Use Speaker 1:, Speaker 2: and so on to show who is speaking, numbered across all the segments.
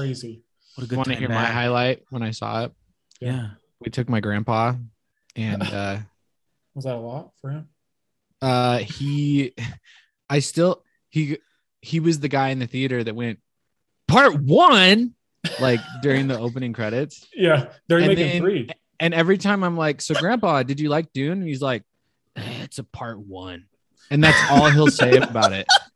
Speaker 1: crazy.
Speaker 2: What a good
Speaker 3: want to
Speaker 2: time
Speaker 3: hear my highlight when I saw it?
Speaker 2: Yeah.
Speaker 3: We took my grandpa, and uh,
Speaker 1: Was that a lot for him?
Speaker 3: uh, he, I still he he was the guy in the theater that went part one, like during the opening credits.
Speaker 1: Yeah, they're
Speaker 3: And
Speaker 1: making
Speaker 3: then-
Speaker 1: three.
Speaker 3: And every time I'm like, "So, Grandpa, did you like Dune?" And he's like, "Eh, "It's a part one," and that's all he'll say about it.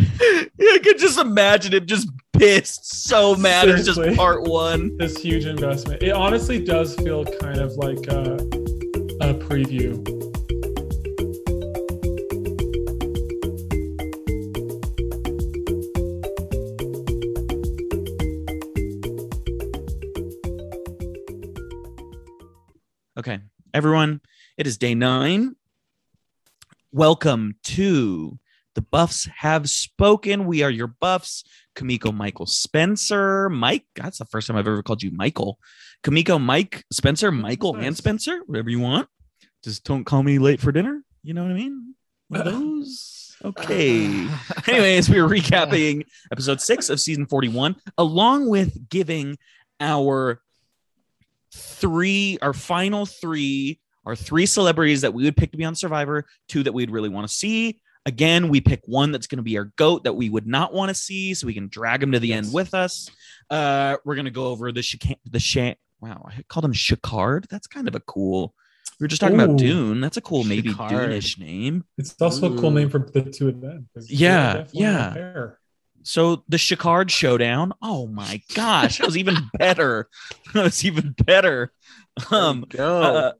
Speaker 2: I could just imagine him just pissed so mad it's just part one.
Speaker 1: This huge investment. It honestly does feel kind of like a, a preview.
Speaker 2: Okay, everyone, it is day nine. Welcome to the Buffs Have Spoken. We are your Buffs, Kamiko Michael Spencer. Mike, that's the first time I've ever called you Michael. Kamiko, Mike, Spencer, Michael, and. Spencer, whatever you want. Just don't call me late for dinner. You know what I mean? One of those. Okay. Anyways, we were recapping episode six of season 41, along with giving our three, our final three, our three celebrities that we would pick to be on Survivor, two that we'd really want to see. Again, we pick one that's going to be our goat that we would not want to see, so we can drag him to the
Speaker 1: Yes.
Speaker 2: end with us. Uh, we're gonna go over the chican, the shan. Wow, I called him Shiccard. That's kind of a cool. We were just talking about Dune. That's a cool, maybe
Speaker 3: Shiccard.
Speaker 2: Dune-ish name.
Speaker 1: It's also a cool name for the two of them. 'cause they're
Speaker 2: Yeah, yeah. So the Shiccard showdown. Oh my gosh, that was even better. That was even better. Um,
Speaker 3: go.
Speaker 2: uh,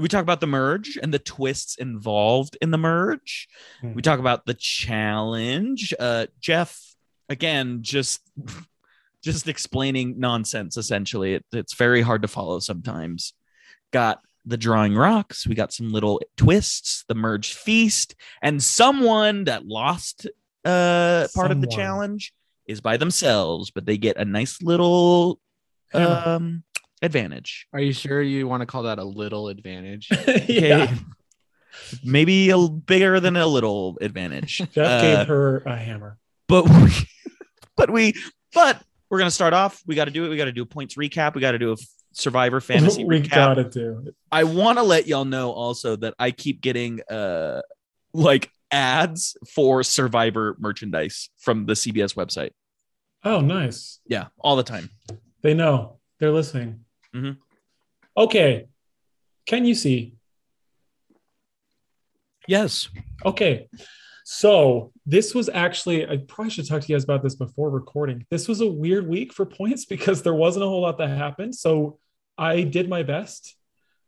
Speaker 2: we talk about the merge and the twists involved in the merge.
Speaker 1: Mhm.
Speaker 2: We talk about the challenge. Uh, Jeff, again, just just explaining nonsense. Essentially, it, it's very hard to follow sometimes. Got the drawing rocks. We got some little twists. The merge feast, and someone that lost uh part of the challenge is by themselves, but they get a nice little um advantage.
Speaker 3: Are you sure you want to call that a little advantage?
Speaker 1: yeah.
Speaker 2: Maybe a l- bigger than a little advantage.
Speaker 1: Jeff
Speaker 2: Uh,
Speaker 1: gave her a hammer.
Speaker 2: but we, but we, but we're gonna start off. We got to do it. We got to do a points recap. We got to do a Survivor fantasy
Speaker 1: we
Speaker 2: recap.
Speaker 1: gotta do. it.
Speaker 2: I want to let y'all know also that I keep getting uh like ads for Survivor merchandise from the CBS website.
Speaker 1: Oh, nice.
Speaker 2: Yeah, all the time.
Speaker 1: They know. They're listening.
Speaker 2: Mhm.
Speaker 1: Okay. Can you see?
Speaker 2: Yes.
Speaker 1: Okay. So this was actually, I probably should talk to you guys about this before recording. This was a weird week for points because there wasn't a whole lot that happened. So I did my best.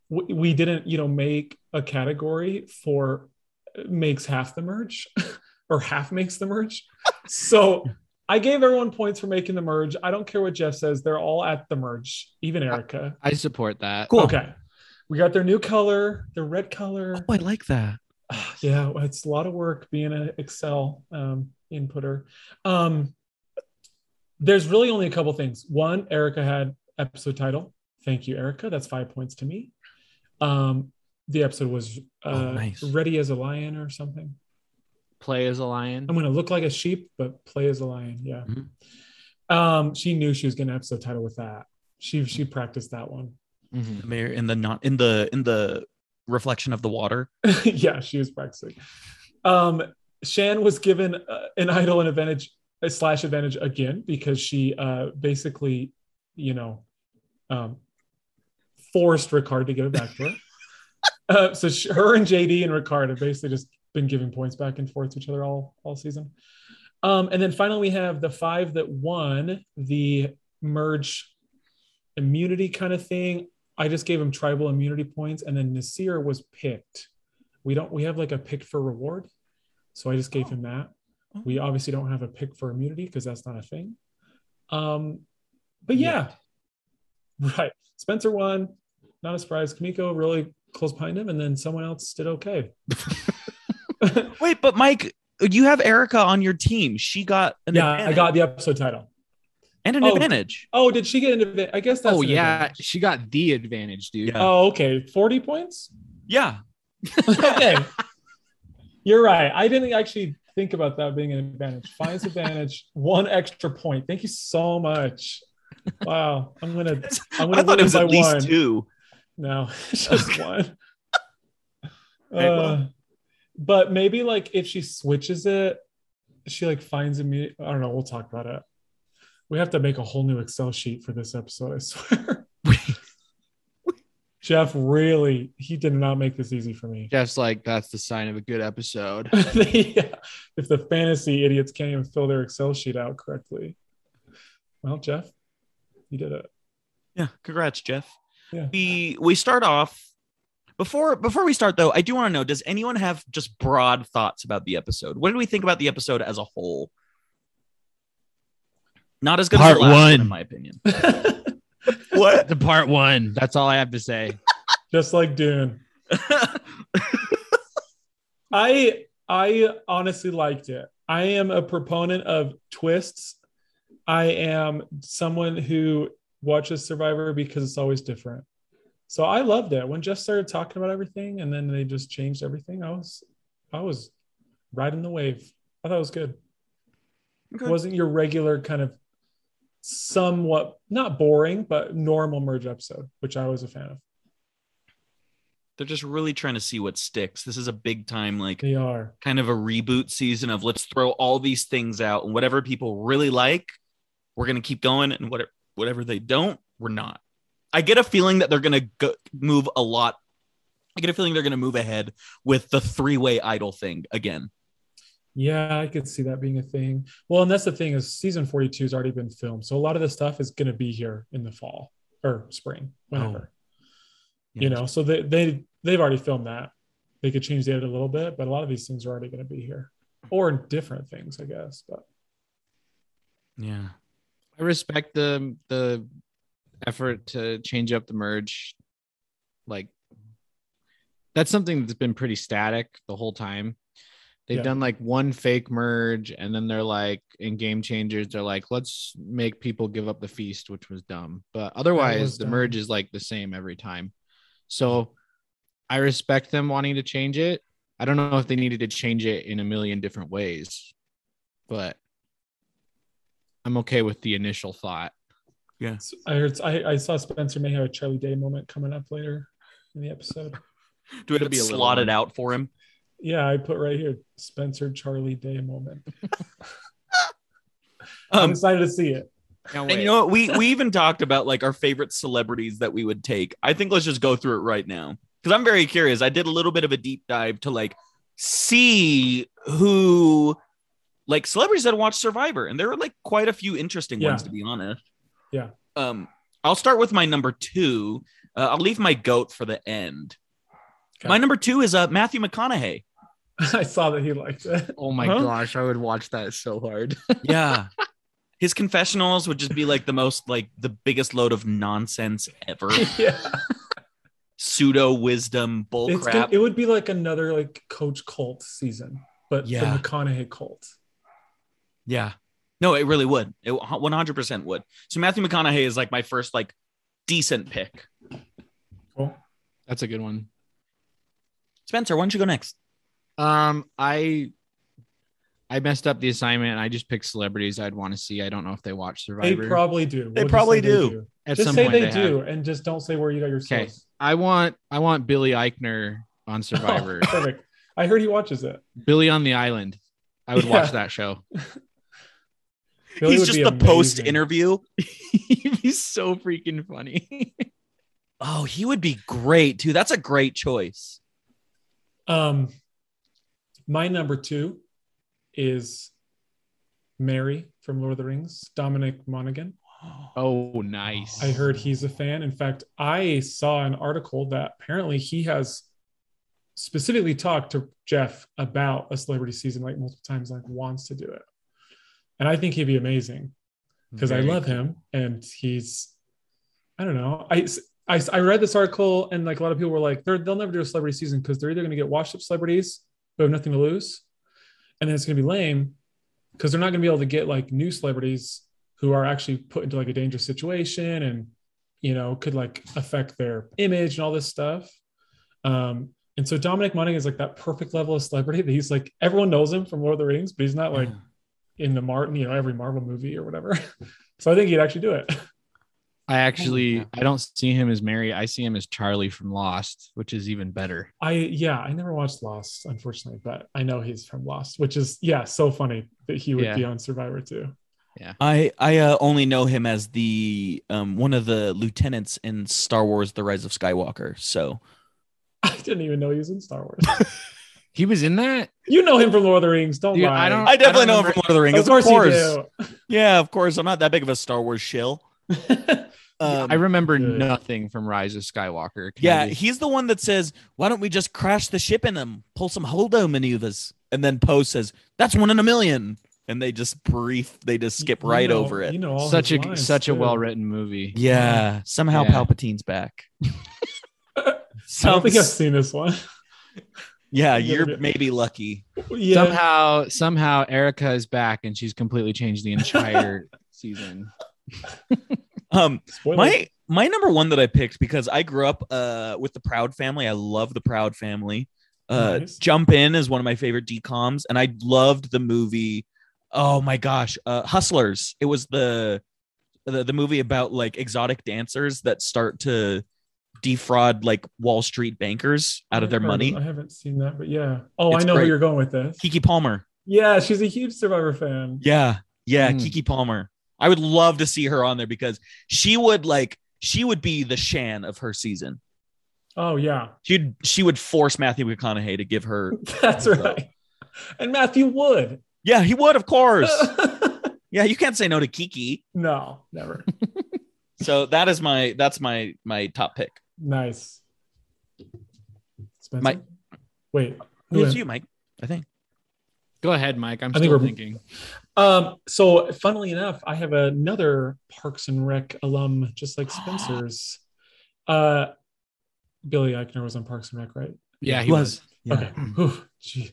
Speaker 1: We, we didn't, you know, make a category for makes half the merge or half makes the merge. So I gave everyone points for making the merge. I don't care what Jeff says. They're all at the merge, even Erika.
Speaker 3: I support that.
Speaker 2: Cool.
Speaker 1: Okay. We got their new color, their red color.
Speaker 2: Oh, I like that.
Speaker 1: yeah it's a lot of work being an excel um, inputter um, there's really only a couple things one erika had episode title thank you erika that's five points to me um, the episode was uh,
Speaker 2: Oh, nice.
Speaker 1: ready as a lion or something
Speaker 3: Play as a lion.
Speaker 1: i'm going to look like a sheep but play as a lion yeah
Speaker 2: Mhm.
Speaker 1: um, she knew she was getting an episode title with that she she practiced that one
Speaker 3: Mhm.
Speaker 2: Mayor in the not in the in the reflection of the water.
Speaker 1: yeah, she was practicing. Um, Shan was given uh, an idol and advantage a slash advantage again because she uh, basically, you know, um, forced Ricard to give it back to her. uh, so she, her and JD and Ricard have basically just been giving points back and forth to each other all all season. Um, and then finally, we have the five that won the merge immunity kind of thing. I just gave him tribal immunity points, and then Naseer was picked. We don't. We have like a pick for reward, so I just gave him that. We obviously don't have a pick for immunity because that's not a thing. Um, but yeah, right. Spencer won. Not a surprise. Kamiko really close behind him, and then someone else did okay.
Speaker 2: Wait, but Mike, you have Erika on your team. She got an
Speaker 1: yeah, I got the episode title.
Speaker 2: and an
Speaker 1: Oh.
Speaker 2: advantage.
Speaker 1: Oh, did she get an advantage? I guess that's.
Speaker 3: oh yeah,
Speaker 1: advantage.
Speaker 3: she got the advantage, dude.
Speaker 2: Yeah.
Speaker 1: Oh, okay. Forty points.
Speaker 2: Yeah.
Speaker 1: okay. You're right. I didn't actually think about that being an advantage. Finds advantage, one extra point. Thank you so much. Wow, I'm gonna. I'm gonna
Speaker 2: I thought it
Speaker 1: win
Speaker 2: was at least
Speaker 1: one.
Speaker 2: two.
Speaker 1: No, it's just
Speaker 2: Okay.
Speaker 1: one.
Speaker 2: Okay, well.
Speaker 1: Uh, But maybe like if she switches it, she like finds a me. I don't know. We'll talk about it. We have to make a whole new Excel sheet for this episode. I swear. Jeff really, he did not make this easy for me.
Speaker 3: Jeff's like, that's the sign of a good episode.
Speaker 1: yeah. If the fantasy idiots can't even fill their Excel sheet out correctly. Well, Jeff, you did it.
Speaker 2: Yeah, congrats, Jeff.
Speaker 1: Yeah.
Speaker 2: We we start off before before we start though. I do want to know: Does anyone have just broad thoughts about the episode? What did we think about the episode as a whole? Not as good as
Speaker 3: Part
Speaker 2: the last one,
Speaker 3: one.
Speaker 2: in my opinion. what?
Speaker 3: the part one. That's all I have to say.
Speaker 1: Just like Dune. I I honestly liked it. I am a proponent of twists. I am someone who watches Survivor because it's always different. So I loved it when Jeff started talking about everything, and then they just changed everything. I was I was riding the wave. I thought it was good.
Speaker 2: Okay.
Speaker 1: It wasn't your regular kind of somewhat not boring, but normal merge episode, which I was a fan of.
Speaker 2: They're just really trying to see what sticks. This is a big time, like
Speaker 1: They are.
Speaker 2: kind of a reboot season of let's throw all these things out and whatever people really like, we're gonna keep going, and whatever whatever they don't, we're not. I get a feeling that they're gonna go, move a lot. I get a feeling they're gonna move ahead with the three way idol thing again.
Speaker 1: Yeah, I could see that being a thing. Well, and that's the thing is season 42 has already been filmed. So a lot of the stuff is going to be here in the fall or spring, whenever. Oh. You know, so they they they've already filmed that. They could change the edit a little bit, but a lot of these things are already going to be here or different things, I guess. But
Speaker 2: yeah,
Speaker 3: I respect the the effort to change up the merge. Like that's something that's been pretty static the whole time. They've
Speaker 1: Yeah.
Speaker 3: done like one fake merge, and then they're like in game changers, they're like, let's make people give up the feast, which was dumb. But otherwise, the
Speaker 1: dumb.
Speaker 3: merge is like the same every time. So I respect them wanting to change it. I don't know if they needed to change it in a million different ways, but I'm okay with the initial thought.
Speaker 1: So I heard I, I saw Spencer may have a Charlie Day moment coming up later in the episode.
Speaker 2: do we have it
Speaker 3: be a little
Speaker 2: slotted
Speaker 3: one.
Speaker 2: out for him?
Speaker 1: Yeah, I put right here Spencer Charlie Day moment. I'm
Speaker 2: Um,
Speaker 1: excited to see it.
Speaker 3: Can't
Speaker 2: and you know what? We we even talked about like our favorite celebrities that we would take. I think let's just go through it right now because I'm very curious. I did a little bit of a deep dive to like see who like celebrities that watch Survivor, and there were like quite a few interesting
Speaker 1: Yeah.
Speaker 2: ones to be honest.
Speaker 1: Yeah.
Speaker 2: Um, I'll start with my number two. Uh, I'll leave my goat for the end.
Speaker 1: Okay.
Speaker 2: My number two is uh, Matthew McConaughey.
Speaker 1: I saw that he liked it.
Speaker 3: Oh my
Speaker 2: Huh?
Speaker 3: gosh, I would watch that so hard.
Speaker 2: Yeah. His confessionals would just be like the most like the biggest load of nonsense ever.
Speaker 1: yeah.
Speaker 2: Pseudo wisdom bull
Speaker 1: It's
Speaker 2: crap.
Speaker 1: It would be like another like Coach Colt season, but
Speaker 2: Yeah.
Speaker 1: the McConaughey cult.
Speaker 2: yeah. No, it really would. It 100% would. So Matthew McConaughey is like my first like decent pick.
Speaker 1: Cool.
Speaker 3: That's a good one.
Speaker 2: Spencer, why don't you go next?
Speaker 3: Um, I I messed up the assignment. I just picked celebrities I'd want to see. I don't know if they watch Survivor.
Speaker 1: They probably do.
Speaker 2: They
Speaker 1: just
Speaker 2: probably
Speaker 1: say
Speaker 2: do.
Speaker 3: At
Speaker 1: Just
Speaker 3: some
Speaker 1: say
Speaker 3: point
Speaker 1: they,
Speaker 3: they
Speaker 1: do,
Speaker 3: have.
Speaker 1: and just don't say where you got your
Speaker 3: Okay. I want I want Billy Eichner on Survivor.
Speaker 1: Oh, perfect. I heard he watches it.
Speaker 3: Billy on the Island. I would
Speaker 1: Yeah.
Speaker 3: watch that show.
Speaker 1: Billy
Speaker 2: He's just
Speaker 1: be
Speaker 2: the post
Speaker 1: amazing.
Speaker 2: interview.
Speaker 3: He's so freaking funny.
Speaker 2: Oh, he would be great too. That's a great choice.
Speaker 1: Um, my number two is Merry from Lord of the Rings, Dominic Monaghan.
Speaker 3: oh, nice.
Speaker 1: I heard he's a fan. In fact, I saw an article that apparently he has specifically talked to Jeff about a celebrity season like multiple times, like wants to do it. And I think he'd be amazing because I love him and he's, I don't know. I, I, I read this article and like a lot of people were like, they're, they'll never do a celebrity season because they're either going to get washed up celebrities who have nothing to lose. And then it's going to be lame because they're not going to be able to get like new celebrities who are actually put into like a dangerous situation and, you know, could like affect their image and all this stuff. Um, and so Dominic Monaghan is like that perfect level of celebrity that he's like everyone knows him from Lord of the Rings, but he's not like in the Martin, you know, every Marvel movie or whatever. so I think he'd actually do it.
Speaker 3: I actually. I don't see him as Merry. I see him as Charlie from Lost, which is even better.
Speaker 1: I yeah, I never watched Lost, unfortunately, but I know he's from Lost, which is yeah, so funny that he would
Speaker 3: Yeah.
Speaker 1: be on Survivor too. Yeah.
Speaker 2: I I uh, only know him as the um one of the lieutenants in Star Wars: The Rise of Skywalker. So
Speaker 1: I didn't even know he was in Star Wars.
Speaker 3: He was in that?
Speaker 1: you know him from Lord of the Rings, don't
Speaker 3: Dude,
Speaker 1: lie.
Speaker 3: I don't-
Speaker 2: I definitely know him from Lord of the Rings.
Speaker 1: Of course,
Speaker 2: course.
Speaker 1: you
Speaker 2: Yeah, of course. I'm not that big of a Star Wars shill. Um,
Speaker 3: I remember
Speaker 1: Good.
Speaker 3: nothing from Rise of Skywalker. Can
Speaker 2: yeah,
Speaker 3: be-
Speaker 2: he's the one that says, "Why don't we just crash the ship in them, pull some holdo maneuvers?" And then Poe says, "That's one in a million. And they just brief, they just skip
Speaker 1: You
Speaker 2: right
Speaker 1: know-
Speaker 2: over it.
Speaker 1: You know,
Speaker 3: such a
Speaker 1: lines,
Speaker 3: such a well written movie.
Speaker 2: yeah, somehow
Speaker 3: Yeah.
Speaker 2: Palpatine's back.
Speaker 1: I don't think I've seen this one.
Speaker 2: Yeah, you're maybe lucky.
Speaker 1: Yeah,
Speaker 3: Somehow somehow Erika is back and she's completely changed the entire season.
Speaker 2: Um,
Speaker 1: Spoiler.
Speaker 2: my my number one that I picked because I grew up uh with the Proud family. I love the Proud family. Uh,
Speaker 1: Nice.
Speaker 2: Jump In is one of my favorite DComs, and I loved the movie. Oh my gosh, uh, Hustlers! It was the, the the movie about like exotic dancers that start to defraud like Wall Street bankers out of their money.
Speaker 1: I haven't seen that, but yeah. Oh,
Speaker 2: It's
Speaker 1: I know
Speaker 2: great.
Speaker 1: who you're going with this.
Speaker 2: Keke Palmer.
Speaker 1: Yeah, she's a huge Survivor fan.
Speaker 2: Yeah, yeah,
Speaker 3: Mm.
Speaker 2: Keke Palmer. I would love to see her on there because she would like she would be the Shan of her season.
Speaker 1: Oh yeah,
Speaker 2: She'd she would force Matthew McConaughey to give her.
Speaker 1: that's right. And Matthew would.
Speaker 2: Yeah, he would, of course. yeah, you can't say no to Keke.
Speaker 1: no, never.
Speaker 2: So that is my that's my my top pick.
Speaker 1: Nice. Spencer?
Speaker 2: My-
Speaker 1: Wait. who
Speaker 2: It's
Speaker 1: am-
Speaker 2: you, Mike. I think.
Speaker 3: Go ahead, Mike. I'm
Speaker 1: I think
Speaker 3: still
Speaker 1: we're-
Speaker 3: thinking.
Speaker 1: Um, so funnily enough, I have another Parks and Rec alum, just like Spencer's. Uh Billy Eichner was on Parks and Rec, right?
Speaker 3: Yeah, he
Speaker 2: He
Speaker 3: was.
Speaker 2: was.
Speaker 1: Okay. Whew, gee.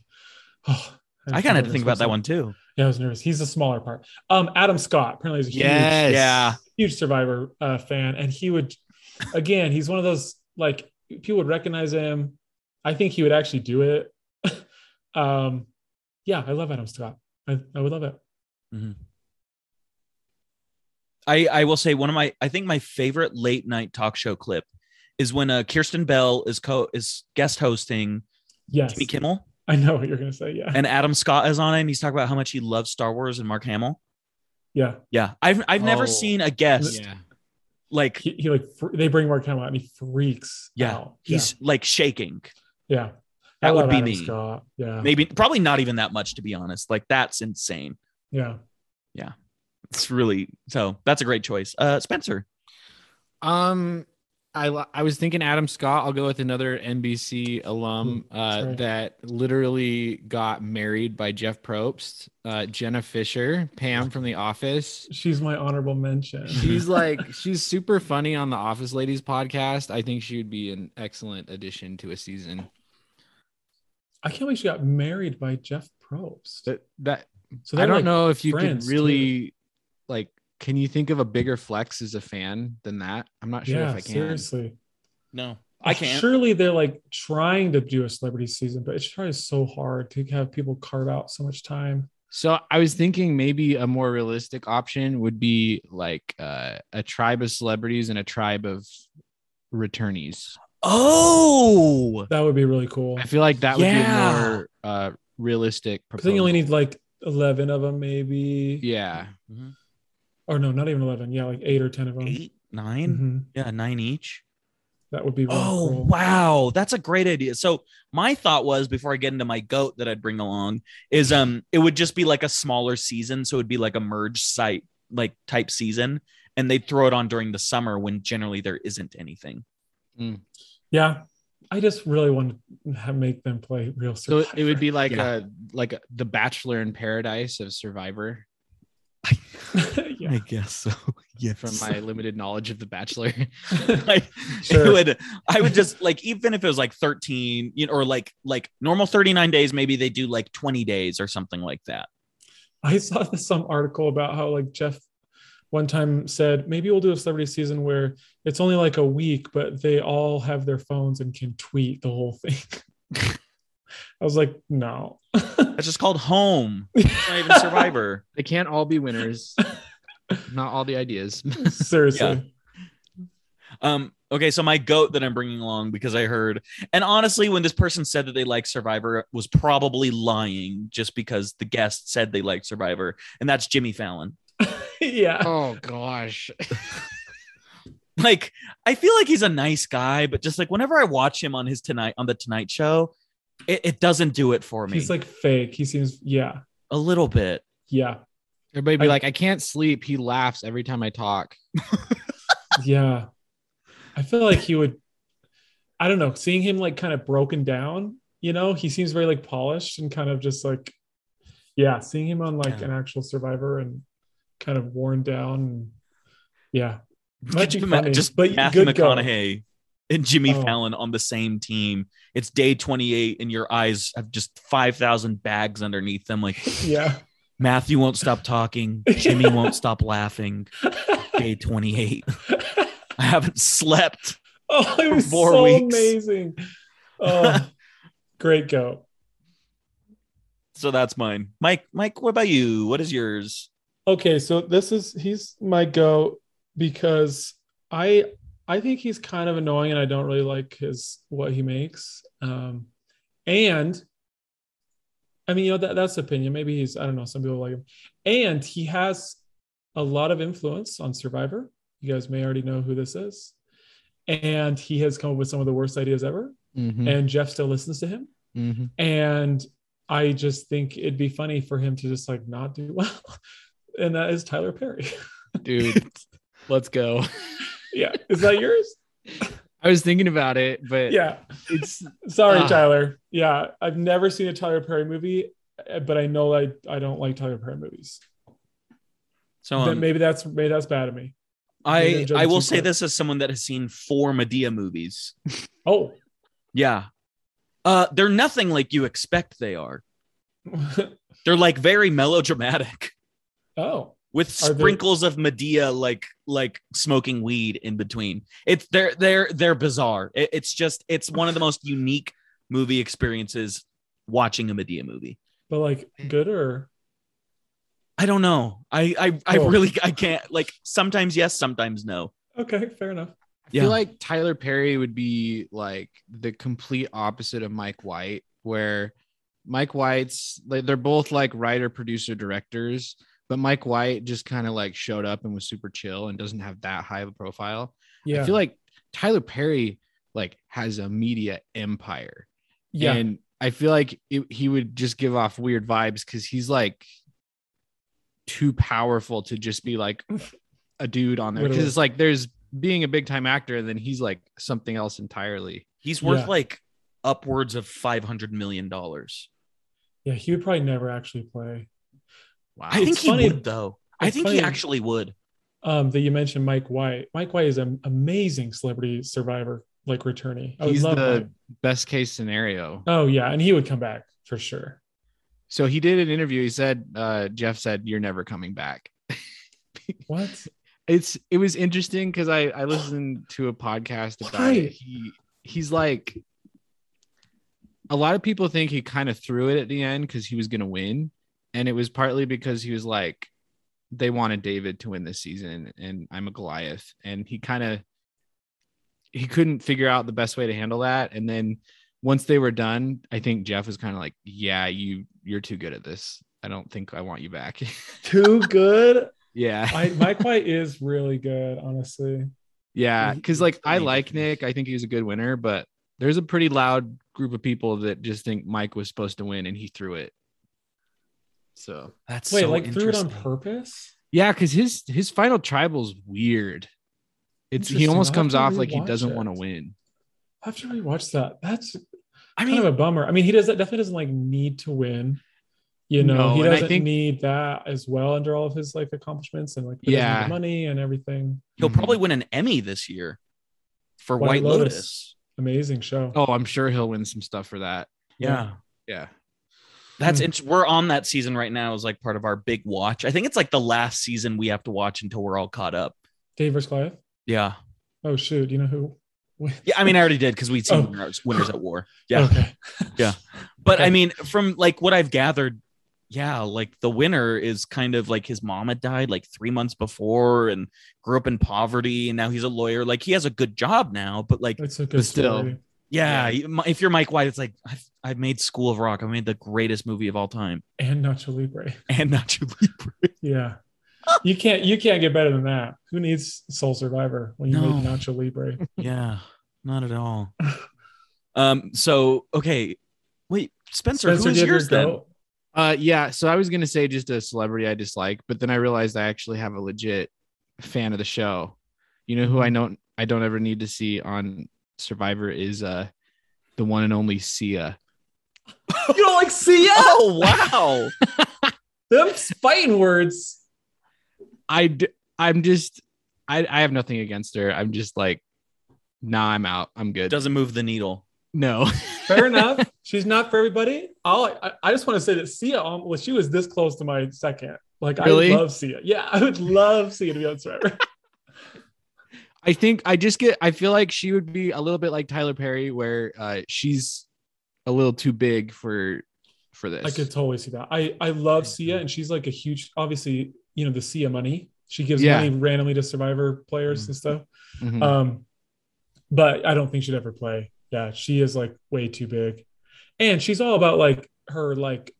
Speaker 1: Oh,
Speaker 2: I kind of had to think about that one too.
Speaker 1: Yeah, I was nervous. He's a smaller part. Um, Adam Scott apparently is a huge,
Speaker 3: Yes.
Speaker 2: Yeah.
Speaker 1: huge Survivor uh, fan, and he would, again, he's one of those like people would recognize him. I think he would actually do it. um, yeah, I love Adam Scott. I, I would love it.
Speaker 2: I I will say one of my I think my favorite late night talk show clip is when uh, Kristen Bell is co is guest hosting
Speaker 1: Yes,
Speaker 2: Jimmy Kimmel
Speaker 1: I know what you're gonna say. Yeah,
Speaker 2: and Adam Scott is on it and he's talking about how much he loves Star Wars and Mark Hamill.
Speaker 1: yeah.
Speaker 2: Yeah, I've I've never
Speaker 3: Oh.
Speaker 2: seen a guest
Speaker 3: Yeah.
Speaker 2: Like
Speaker 1: He, he like fr- they bring Mark Hamill out and he freaks.
Speaker 2: yeah
Speaker 1: out.
Speaker 2: he's like shaking.
Speaker 1: yeah. yeah.
Speaker 2: That would be
Speaker 1: Adam
Speaker 2: me.
Speaker 1: Scott. Yeah,
Speaker 2: Maybe probably not even that much to be honest. Like that's insane.
Speaker 1: Yeah, yeah.
Speaker 2: It's really so that's a great choice. Uh, Spencer.
Speaker 3: Um, I I was thinking Adam Scott. I'll go with another NBC alum
Speaker 1: Hmm,
Speaker 3: uh,
Speaker 1: sorry.
Speaker 3: that literally got married by Jeff Probst. Uh, Jenna Fischer, Pam from The Office.
Speaker 1: She's my honorable mention.
Speaker 3: She's like she's super funny on the Office Ladies podcast. I think she would be an excellent addition to a season.
Speaker 1: I can't believe she got married by Jeff Probst.
Speaker 3: That that
Speaker 1: So
Speaker 3: I don't
Speaker 1: like
Speaker 3: know if you could
Speaker 1: friends, too.
Speaker 3: really like. Can you think of a bigger flex as a fan than that? I'm not sure
Speaker 1: yeah,
Speaker 3: if I can.
Speaker 1: seriously.
Speaker 2: No, I can't.
Speaker 1: Surely they're like trying to do a celebrity season, but it's probably so hard to have people carve out so much time.
Speaker 3: So I was thinking maybe a more realistic option would be like uh, a tribe of celebrities and a tribe of returnees.
Speaker 2: Oh,
Speaker 1: That would be really cool.
Speaker 3: I feel like that would be a more uh, realistic.
Speaker 1: Because then you only need like 11 of them, maybe.
Speaker 3: yeah.
Speaker 1: Or no, not even 11. Yeah, like eight or 10 of them.
Speaker 2: eight, nine,
Speaker 1: Mhm.
Speaker 2: yeah, nine each.
Speaker 1: That would be really
Speaker 2: Oh
Speaker 1: cool.
Speaker 2: wow, that's a great idea. So my thought was before I get into my goat that I'd bring along is um it would just be like a smaller season, so it'd be like a merge site like type season, and they'd throw it on during the summer when generally there isn't anything.
Speaker 1: Yeah. I just really want to have, make them play real
Speaker 3: So it would be like
Speaker 2: Yeah.
Speaker 3: a like a, the Bachelor in Paradise of Survivor.
Speaker 1: yeah.
Speaker 2: guess so. Yes.
Speaker 3: From my limited knowledge of the Bachelor.
Speaker 2: like
Speaker 1: Sure.
Speaker 2: it would I would just like even if it was like 13, you know, or like like normal 39 days, maybe they do like 20 days or something like that.
Speaker 1: I saw this, some article about how like Jeff one time said maybe we'll do a celebrity season where it's only like a week, but they all have their phones and can tweet the whole thing. I was like, no.
Speaker 2: That's just called home. It's not even Survivor.
Speaker 3: They can't all be winners. Not all the ideas.
Speaker 1: Seriously.
Speaker 2: Um, okay, so my goat that I'm bringing along because I heard, and honestly, when this person said that they like Survivor, was probably lying just because the guest said they liked Survivor, and that's Jimmy Fallon.
Speaker 1: Yeah.
Speaker 3: Oh gosh.
Speaker 2: Like, I feel like he's a nice guy, but just like whenever I watch him on his tonight on the Tonight Show, it, it doesn't do it for me.
Speaker 1: He's like fake. He seems, yeah.
Speaker 2: a little bit.
Speaker 1: Yeah.
Speaker 3: Everybody be
Speaker 1: I-
Speaker 3: like, I can't sleep. He laughs every time I talk.
Speaker 1: Yeah. I feel like he would, I don't know, seeing him like kind of broken down, you know, he seems very like polished and kind of just like, yeah, seeing him on like
Speaker 2: Yeah.
Speaker 1: an actual survivor and kind of worn down. And, yeah. Might be funny,
Speaker 2: just
Speaker 1: but
Speaker 2: Matthew
Speaker 1: good go.
Speaker 2: And Jimmy
Speaker 1: Oh.
Speaker 2: Fallon on the same team. It's day 28, and your eyes have just 5,000 bags underneath them. Like,
Speaker 1: Yeah.
Speaker 2: Matthew won't stop talking. Jimmy won't stop laughing. Day 28. I haven't slept.
Speaker 1: oh, it was
Speaker 2: four
Speaker 1: so
Speaker 2: weeks.
Speaker 1: amazing. Oh, great go.
Speaker 2: So that's mine. Mike, Mike, what about you? What is yours?
Speaker 1: Okay, so this is he's my go because I I think he's kind of annoying and I don't really like his what he makes. Um and I mean, you know, that, that's opinion. Maybe he's, I don't know, some people like him. And he has a lot of influence on Survivor. You guys may already know who this is. And he has come up with some of the worst ideas ever.
Speaker 3: Mhm,
Speaker 1: And Jeff still listens to him.
Speaker 3: mhm.
Speaker 1: And I just think it'd be funny for him to just like not do well. And that is Tyler Perry.
Speaker 3: Dude, let's go.
Speaker 1: yeah. Is that yours?
Speaker 3: I was thinking about it, but
Speaker 1: Yeah.
Speaker 3: it's
Speaker 1: Sorry,
Speaker 3: Ah.
Speaker 1: Tyler. Yeah. I've never seen a Tyler Perry movie, uh, but I know I, I don't like Tyler Perry movies.
Speaker 2: So um,
Speaker 1: maybe that's maybe that's bad of me.
Speaker 2: I
Speaker 1: I'm judging
Speaker 2: I will say
Speaker 1: quick.
Speaker 2: this as someone that has seen four Madea movies.
Speaker 1: Oh.
Speaker 2: Yeah. Uh, they're nothing like you expect they are. They're like very melodramatic
Speaker 1: oh.
Speaker 2: With
Speaker 1: Are they-
Speaker 2: sprinkles of Madea like like smoking weed in between. It's they're they're they're bizarre. It- it's just it's one of the most unique movie experiences watching a Madea movie.
Speaker 1: But like good or
Speaker 2: I don't know. I I I
Speaker 1: Oh.
Speaker 2: really I can't like sometimes yes, sometimes no.
Speaker 1: okay, fair enough.
Speaker 3: I
Speaker 2: Yeah.
Speaker 3: feel like Tyler Perry would be like the complete opposite of Mike White, where Mike White's like they're both like writer, producer, directors, but Mike White just kind of like showed up and was super chill and doesn't have that high of a profile.
Speaker 1: Yeah.
Speaker 3: I feel like Tyler Perry like has a media empire.
Speaker 1: yeah.
Speaker 3: And I feel like it, he would just give off weird vibes because he's like too powerful to just be like a dude on there. Because it's like there's being a big time actor, and then he's like something else entirely.
Speaker 2: He's worth
Speaker 1: Yeah.
Speaker 2: like upwards of 500 million dollars.
Speaker 1: yeah, he would probably never actually play.
Speaker 3: Wow.
Speaker 2: I think
Speaker 1: It's
Speaker 2: he
Speaker 1: funny-
Speaker 2: would though. I
Speaker 1: it's
Speaker 2: think he actually would.
Speaker 1: Um, that you mentioned Mike White. Mike White is an amazing celebrity survivor, like returnee. I
Speaker 3: he's
Speaker 1: love
Speaker 3: the
Speaker 1: Mike.
Speaker 3: best case scenario.
Speaker 1: Oh yeah, and he would come back for sure.
Speaker 3: So he did an interview. He said, uh, Jeff said, You're never coming back.
Speaker 1: What?
Speaker 3: it's it was interesting because I I listened to a podcast about
Speaker 1: Why?
Speaker 3: it. He he's like a lot of people think he kind of threw it at the end because he was gonna win, and it was partly because he was like they wanted David to win this season, and I'm a Goliath, and he kind of he couldn't figure out the best way to handle that, and then once they were done, I think Jeff was kind of like, "Yeah, you you're too good at this. I don't think I want you back."
Speaker 1: Too good.
Speaker 3: yeah.
Speaker 1: I Mike White is really good, honestly.
Speaker 3: Yeah, because like I like. Nick. I think he was a good winner, but there's a pretty loud group of people that just think Mike was supposed to win and he threw it. So
Speaker 2: That's
Speaker 1: Wait,
Speaker 2: so
Speaker 1: like threw it on purpose?
Speaker 3: yeah, because his his final tribal's weird. It's he almost comes off like he doesn't want to win.
Speaker 1: I have to rewatch that. That's
Speaker 2: I
Speaker 1: kind
Speaker 2: mean,
Speaker 1: of a bummer. I mean, he does that definitely doesn't like need to win. You know,
Speaker 3: No,
Speaker 1: he doesn't
Speaker 3: think-
Speaker 1: need that as well under all of his like accomplishments and like he doesn't need
Speaker 3: Yeah.
Speaker 1: the money and everything.
Speaker 2: he'll
Speaker 3: Mhm.
Speaker 2: probably win an Emmy this year for
Speaker 1: White
Speaker 2: White,
Speaker 1: Lotus.
Speaker 2: Lotus.
Speaker 1: Amazing show.
Speaker 3: Oh, I'm sure he'll win some stuff for that.
Speaker 2: Yeah.
Speaker 3: Yeah.
Speaker 2: That's
Speaker 1: hmm.
Speaker 2: int- we're on that season right now as like part of our big watch. I think it's like the last season we have to watch until we're all caught up.
Speaker 1: Dave versus Goliath.
Speaker 2: Yeah.
Speaker 1: Oh shoot, you know who?
Speaker 2: Yeah, I mean, I already did because we'd seen
Speaker 1: Oh.
Speaker 2: winners, winners at war. Yeah,
Speaker 1: Okay.
Speaker 2: but
Speaker 1: Okay.
Speaker 2: I mean, from like what I've gathered, yeah, like the winner is kind of like his mom had died like three months before and grew up in poverty, and now he's a lawyer. Like he has a good job now, but like,
Speaker 1: That's a good
Speaker 3: But still.
Speaker 1: story.
Speaker 2: Yeah, you- if you're Mike White, it's like I've, I've made School of Rock. I made the greatest movie of all time,
Speaker 1: And Nacho Libre.
Speaker 2: and Nacho Libre.
Speaker 1: Yeah. You can't you can't get better than that. Who needs Sole Survivor when you
Speaker 2: No.
Speaker 1: made Nacho Libre?
Speaker 2: Yeah, not at all. Um. So okay, wait, Spencer,
Speaker 1: Spencer,
Speaker 2: who's
Speaker 1: do you have your
Speaker 2: yours then?
Speaker 1: goat?
Speaker 3: Uh, yeah. So I was gonna say just a celebrity I dislike, but then I realized I actually have a legit fan of the show. You know who I don't I don't ever need to see on Survivor is uh the one and only Sia.
Speaker 1: You don't like Sia?
Speaker 2: Oh wow!
Speaker 1: Them fighting words.
Speaker 3: I d- I'm just I I have nothing against her. I'm just like, nah, I'm out. I'm good.
Speaker 2: Doesn't move the needle.
Speaker 3: no.
Speaker 1: Fair enough. She's not for everybody. All I, I just want to say that Sia, um, well, she was this close to my second. Like
Speaker 3: Really?
Speaker 1: I love Sia. Yeah, I would love Sia to be on Survivor.
Speaker 3: I think I just get I feel like she would be a little bit like Tyler Perry, where uh she's a little too big for for this.
Speaker 1: I could totally see that. I I love Sia, and she's like a huge, obviously, you know, the Sia money. She gives
Speaker 3: Yeah.
Speaker 1: money randomly to Survivor players and stuff.
Speaker 3: Mhm.
Speaker 1: Um, but I don't think she'd ever play. Yeah, she is like way too big, and she's all about like her like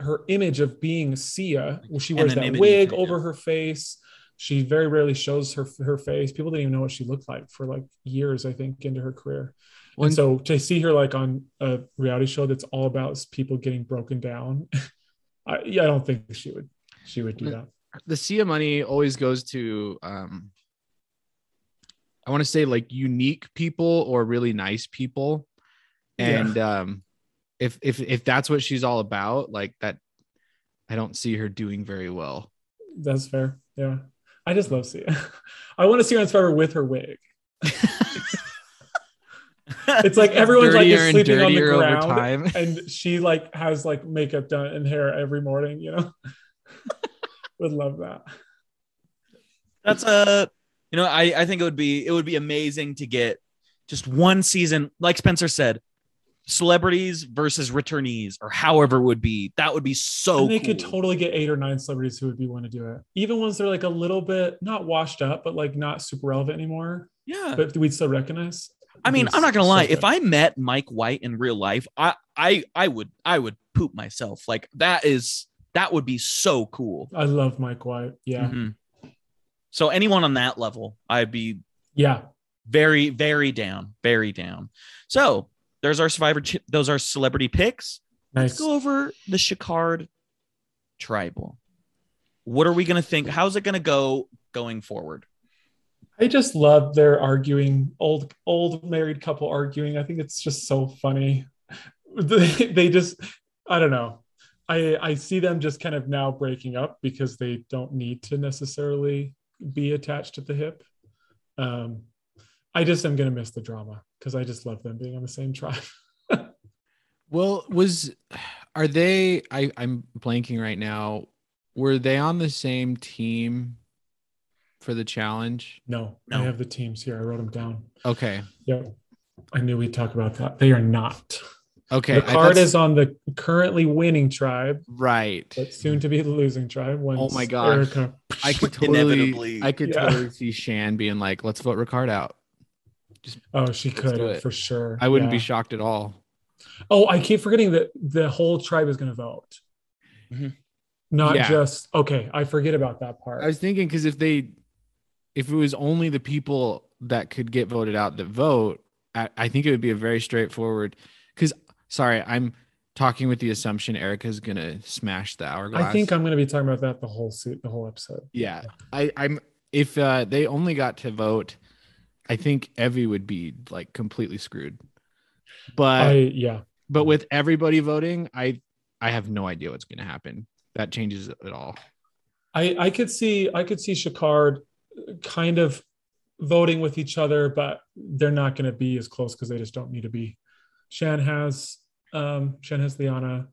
Speaker 1: her image of being Sia. She wears that wig over her face. She very rarely shows her her face. People didn't even know what she looked like for like years. I think into her career. And so to see her like on a reality show that's all about people getting broken down, I, yeah, I don't think she would she would do that.
Speaker 3: the sea of money always goes to um I want to say like unique people or really nice people.
Speaker 1: Yeah.
Speaker 3: And um if if if that's what she's all about, like that I don't see her doing very well.
Speaker 1: That's fair. Yeah. I just love Sia. I want to see her on Survivor with her wig. It's like everyone's like
Speaker 3: Dirtier
Speaker 1: is
Speaker 3: and
Speaker 1: sleeping on the
Speaker 3: dirtier over
Speaker 1: ground,
Speaker 3: time.
Speaker 1: and she like has like makeup done and hair every morning. You know, would love that.
Speaker 2: That's a, you know, I I think it would be it would be amazing to get just one season, like Spencer said, celebrities versus returnees, or however it would be. That would be so.
Speaker 1: and they
Speaker 2: cool.
Speaker 1: could totally get eight or nine celebrities who would be want to do it. Even ones that are like a little bit not washed up, but like not super relevant anymore,
Speaker 2: Yeah.
Speaker 1: but we'd still recognize.
Speaker 2: I mean, I'm not gonna
Speaker 1: so
Speaker 2: lie.
Speaker 1: good.
Speaker 2: If I met Mike White in real life, I I I would I would poop myself. Like that is that would be so cool.
Speaker 1: I love Mike White. Yeah,
Speaker 2: Mhm. So anyone on that level, I'd be
Speaker 1: yeah.
Speaker 2: very very down, very down. So there's our survivor. Ch- those are celebrity picks.
Speaker 1: Nice.
Speaker 2: Let's go over the Shiccard tribal. What are we gonna think? How's it gonna go going forward?
Speaker 1: I just love their arguing, old old married couple arguing. I think it's just so funny. They, they just, I don't know. I I see them just kind of now breaking up because they don't need to necessarily be attached at the hip. Um, I just am gonna miss the drama because I just love them being on the same tribe.
Speaker 3: Well, was are they I I'm blanking right now. Were they on the same team for the challenge?
Speaker 1: No,
Speaker 2: No.
Speaker 1: I have the teams here. I wrote them down.
Speaker 3: Okay.
Speaker 1: Yep. I knew we'd talk about that. They are not.
Speaker 3: Okay.
Speaker 1: the card
Speaker 3: thought-
Speaker 1: is on the currently winning tribe,
Speaker 3: right.
Speaker 1: but soon to be the losing tribe. Once
Speaker 3: Oh my god.
Speaker 1: Erika-
Speaker 3: I could totally
Speaker 2: Inevitably.
Speaker 3: I could
Speaker 1: Yeah.
Speaker 3: totally see Shan being like, let's vote Ricard out.
Speaker 1: Oh, she could for sure.
Speaker 3: I wouldn't
Speaker 1: Yeah.
Speaker 3: be shocked at all.
Speaker 1: Oh, I keep forgetting that the whole tribe is going to vote.
Speaker 2: Mhm.
Speaker 1: Not
Speaker 3: Yeah.
Speaker 1: just okay. I forget about that part.
Speaker 3: I was thinking because if they if it was only the people that could get voted out that vote, I, I think it would be a very straightforward because sorry, I'm talking with the assumption Erika's gonna smash the hourglass.
Speaker 1: I think I'm going to be talking about that the whole suit, the whole episode.
Speaker 3: Yeah, I, I'm. If uh, they only got to vote, I think Evvie would be like completely screwed. But
Speaker 1: I yeah.
Speaker 3: but with everybody voting, I I have no idea what's going to happen. That changes it all.
Speaker 1: I I could see I could see Shiccard kind of voting with each other, but they're not going to be as close because they just don't need to be. Shan has um Shan has Liana.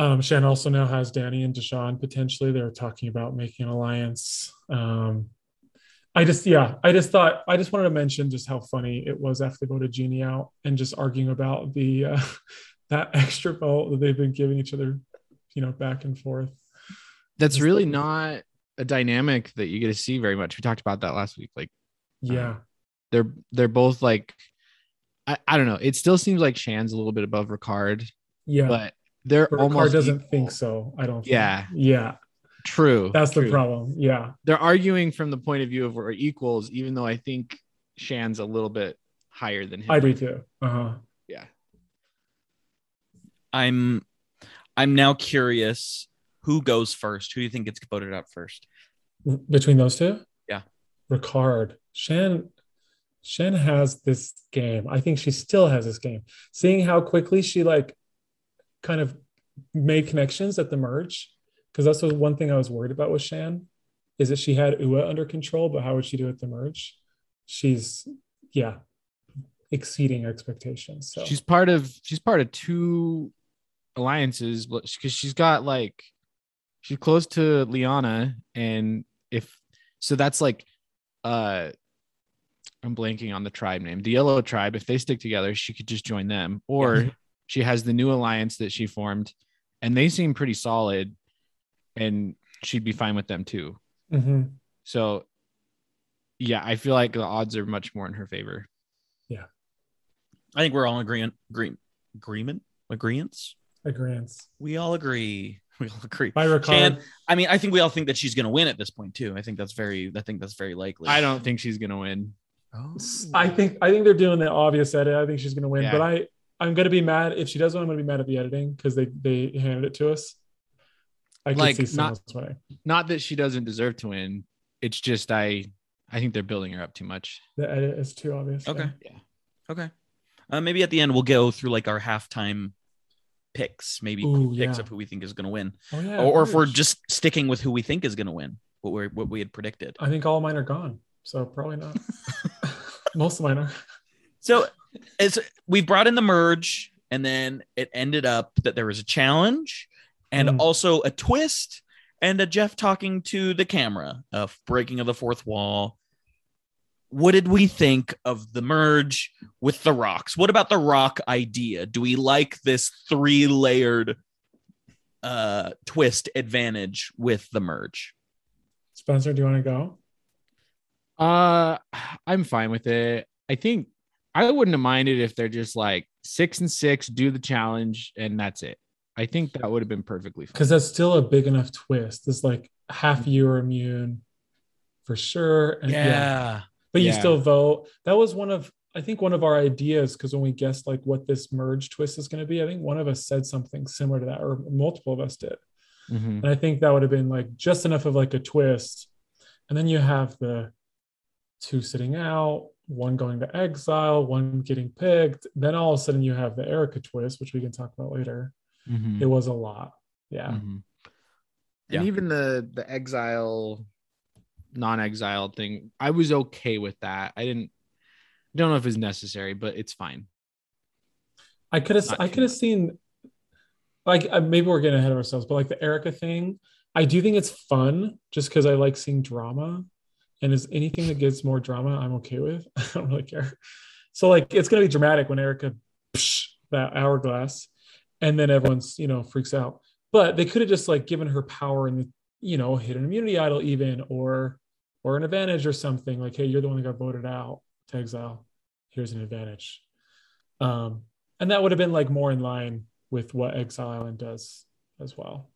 Speaker 1: Um, Shan also now has Danny and Deshawn potentially. They're talking about making an alliance. Um, I just yeah, I just thought I just wanted to mention just how funny it was after they voted Genie out and just arguing about the uh, that extra vote that they've been giving each other, you know, back and forth.
Speaker 3: That's
Speaker 1: Just
Speaker 3: really not a dynamic that you get to see very much. We talked about that last week. Like
Speaker 1: Yeah,
Speaker 3: they're they're both like I, I don't know. It still seems like Shan's a little bit above Ricard,
Speaker 1: yeah.
Speaker 3: but they're
Speaker 1: But
Speaker 3: almost
Speaker 1: Ricard doesn't
Speaker 3: equal.
Speaker 1: think so. I don't. think.
Speaker 3: Yeah.
Speaker 1: Yeah.
Speaker 3: True.
Speaker 1: That's the problem. Yeah,
Speaker 3: They're arguing from the point of view of we're equals, even though I think Shan's a little bit higher than him.
Speaker 1: I do too. Uh huh.
Speaker 3: Yeah.
Speaker 2: I'm I'm now curious who goes first. Who do you think gets voted out first?
Speaker 1: Between those two.
Speaker 2: Yeah.
Speaker 1: Ricard, Shan, Shan has this game. I think she still has this game. Seeing how quickly she like kind of made connections at the merge, because that's the one thing I was worried about with Shan, is that she had Ua under control, but how would she do at the merge? She's yeah, exceeding expectations. So
Speaker 3: She's part of she's part of two alliances because she's got like she's close to Liana and if so that's like uh I'm blanking on the tribe name. The yellow tribe, if they stick together, she could just join them. Or she has the new alliance that she formed and they seem pretty solid and she'd be fine with them too.
Speaker 1: Mhm.
Speaker 3: So yeah, I feel like the odds are much more in her favor.
Speaker 2: Yeah, I think we're all in agreement. Agree, agreement, agreements.
Speaker 1: agreements.
Speaker 2: We all agree. We all agree.
Speaker 1: By Ricard,
Speaker 2: Shan- I mean, I think we all think that she's going to win at this point too. I think that's very. I think that's very likely.
Speaker 3: I don't think she's gonna win.
Speaker 2: Oh.
Speaker 1: I think I think they're doing the obvious edit. I think she's going to win,
Speaker 3: Yeah.
Speaker 1: but I I'm going to be mad if she doesn't. I'm going to be mad at the editing because they they handed it to us. I could
Speaker 3: Like,
Speaker 1: see
Speaker 3: not-
Speaker 1: else
Speaker 3: not that she doesn't deserve to win. It's just I I think they're building her up too much.
Speaker 1: The edit is too obvious.
Speaker 2: Okay.
Speaker 3: Yeah.
Speaker 2: Okay. Uh, maybe at the end we'll go through like our halftime picks. Maybe
Speaker 1: Ooh,
Speaker 2: picks
Speaker 1: yeah.
Speaker 2: of who we think is going to win,
Speaker 1: Oh yeah.
Speaker 2: or, or if we're just sticking with who we think is going to win, what we what we had predicted.
Speaker 1: I think all mine are gone, so probably not. Most of mine are.
Speaker 2: So it's we brought in the merge, and then it ended up that there was a challenge, and
Speaker 1: Mm.
Speaker 2: also a twist, and a Jeff talking to the camera of breaking of the fourth wall. What did we think of the merge with the rocks? What about the rock idea? Do we like this three layered uh twist advantage with the merge?
Speaker 1: Spencer, do you want to go?
Speaker 3: Uh I'm fine with it. I think I wouldn't have minded if they're just like six and six, do the challenge, and that's it. I think that would have been perfectly fine.
Speaker 1: Because that's still a big enough twist. It's like half you are immune, for sure. And yeah. but you
Speaker 3: Yeah.
Speaker 1: still vote. That was one of I think one of our ideas because when we guessed like what this merge twist is going to be, I think one of us said something similar to that, or multiple of us did.
Speaker 3: Mhm.
Speaker 1: And I think that would have been like just enough of like a twist. And then you have the two sitting out, one going to exile, one getting picked. Then all of a sudden you have the Erika twist, which we can talk about later.
Speaker 3: Mhm.
Speaker 1: It was a lot. Yeah.
Speaker 3: Mhm.
Speaker 2: Yeah.
Speaker 3: And even the the exile, non-exile thing, I was okay with that. I didn't don't know if it's necessary, but it's fine.
Speaker 1: I could have I could have seen like uh, maybe we're getting ahead of ourselves, but like the Erika thing, I do think it's fun just because I like seeing drama. And is anything that gives more drama, I'm okay with. I don't really care. So like it's gonna be dramatic when Erika psh, that hourglass, and then everyone's you know freaks out. But they could have just like given her power and you know hit an immunity idol even or or an advantage or something like hey you're the one that got voted out to exile. Here's an advantage. Um, and that would have been like more in line with what Exile Island does as well.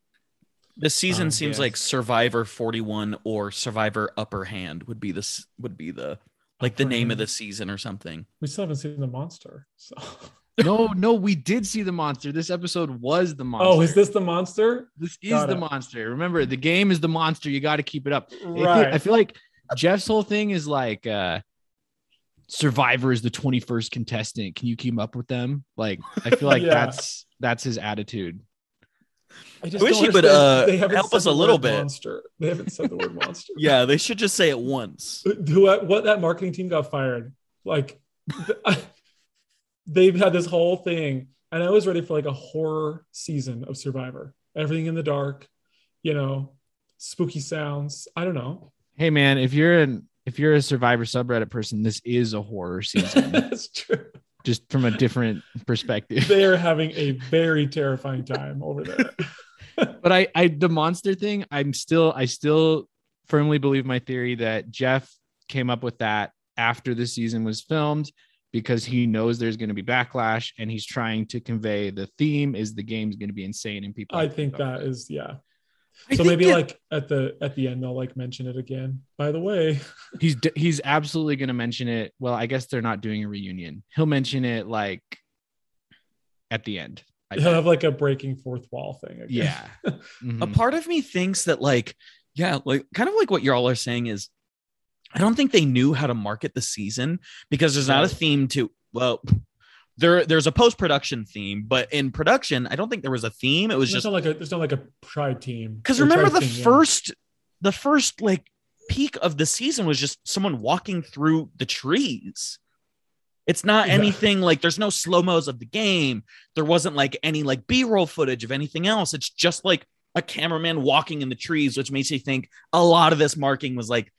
Speaker 2: This season
Speaker 1: Um,
Speaker 2: seems
Speaker 3: yes.
Speaker 2: like Survivor 41 or Survivor Upper Hand would be this would be the like the
Speaker 1: Upper
Speaker 2: name of the season or something.
Speaker 1: We still haven't seen the monster. So
Speaker 3: No, no, we did see the monster. This episode was the monster.
Speaker 1: oh, is this the monster?
Speaker 3: This is
Speaker 1: Got
Speaker 3: the
Speaker 1: it.
Speaker 3: monster. Remember, the game is the monster. You got to keep it up. I think-
Speaker 1: Right.
Speaker 3: I feel like Jeff's whole thing is like uh Survivor is the 21st contestant. Can you keep up with them? Like, I feel like
Speaker 1: Yeah.
Speaker 3: that's that's his attitude.
Speaker 1: I
Speaker 2: I wish he would, uh, help us a little bit.
Speaker 1: Monster. They haven't said the word monster.
Speaker 2: Yeah, they should just say it once.
Speaker 1: Who? What? That marketing team got fired. Like, th- they've had this whole thing, and I was ready for like a horror season of Survivor. Everything in the dark, you know, spooky sounds. I don't know.
Speaker 3: Hey man, if you're an if you're a Survivor subreddit person, this is a horror season,
Speaker 1: That's true.
Speaker 3: just from a different perspective.
Speaker 1: They are having a very terrifying time over there.
Speaker 3: But I, I, the monster thing, I'm still, I still firmly believe my theory that Jeff came up with that after the season was filmed because he knows there's going to be backlash and he's trying to convey the theme is the game's going to be insane and people.
Speaker 1: I think
Speaker 3: go.
Speaker 1: that is yeah.
Speaker 2: I
Speaker 1: so maybe
Speaker 2: it-
Speaker 1: like at the at the end they'll like mention it again. By the way,
Speaker 3: he's he's absolutely going to mention it. Well, I guess they're not doing a reunion. He'll mention it like at the end. I
Speaker 1: he'll
Speaker 3: bet.
Speaker 1: have like a breaking fourth wall thing. Again.
Speaker 3: yeah.
Speaker 2: a
Speaker 3: Mhm.
Speaker 2: part of me thinks that like yeah like kind of like what y'all are saying is i don't think they knew how to market the season because there's not a theme to well there there's a post-production theme but in production i don't think there was a theme it was
Speaker 1: There's
Speaker 2: just
Speaker 1: not like a there's not like a pride team.
Speaker 2: because remember the
Speaker 1: team, yeah.
Speaker 2: first the first like peak of the season was just someone walking through the trees it's not
Speaker 1: Yeah.
Speaker 2: anything like there's no slow mos of the game there wasn't like any like b-roll footage of anything else it's just like a cameraman walking in the trees which makes you think a lot of this marking was like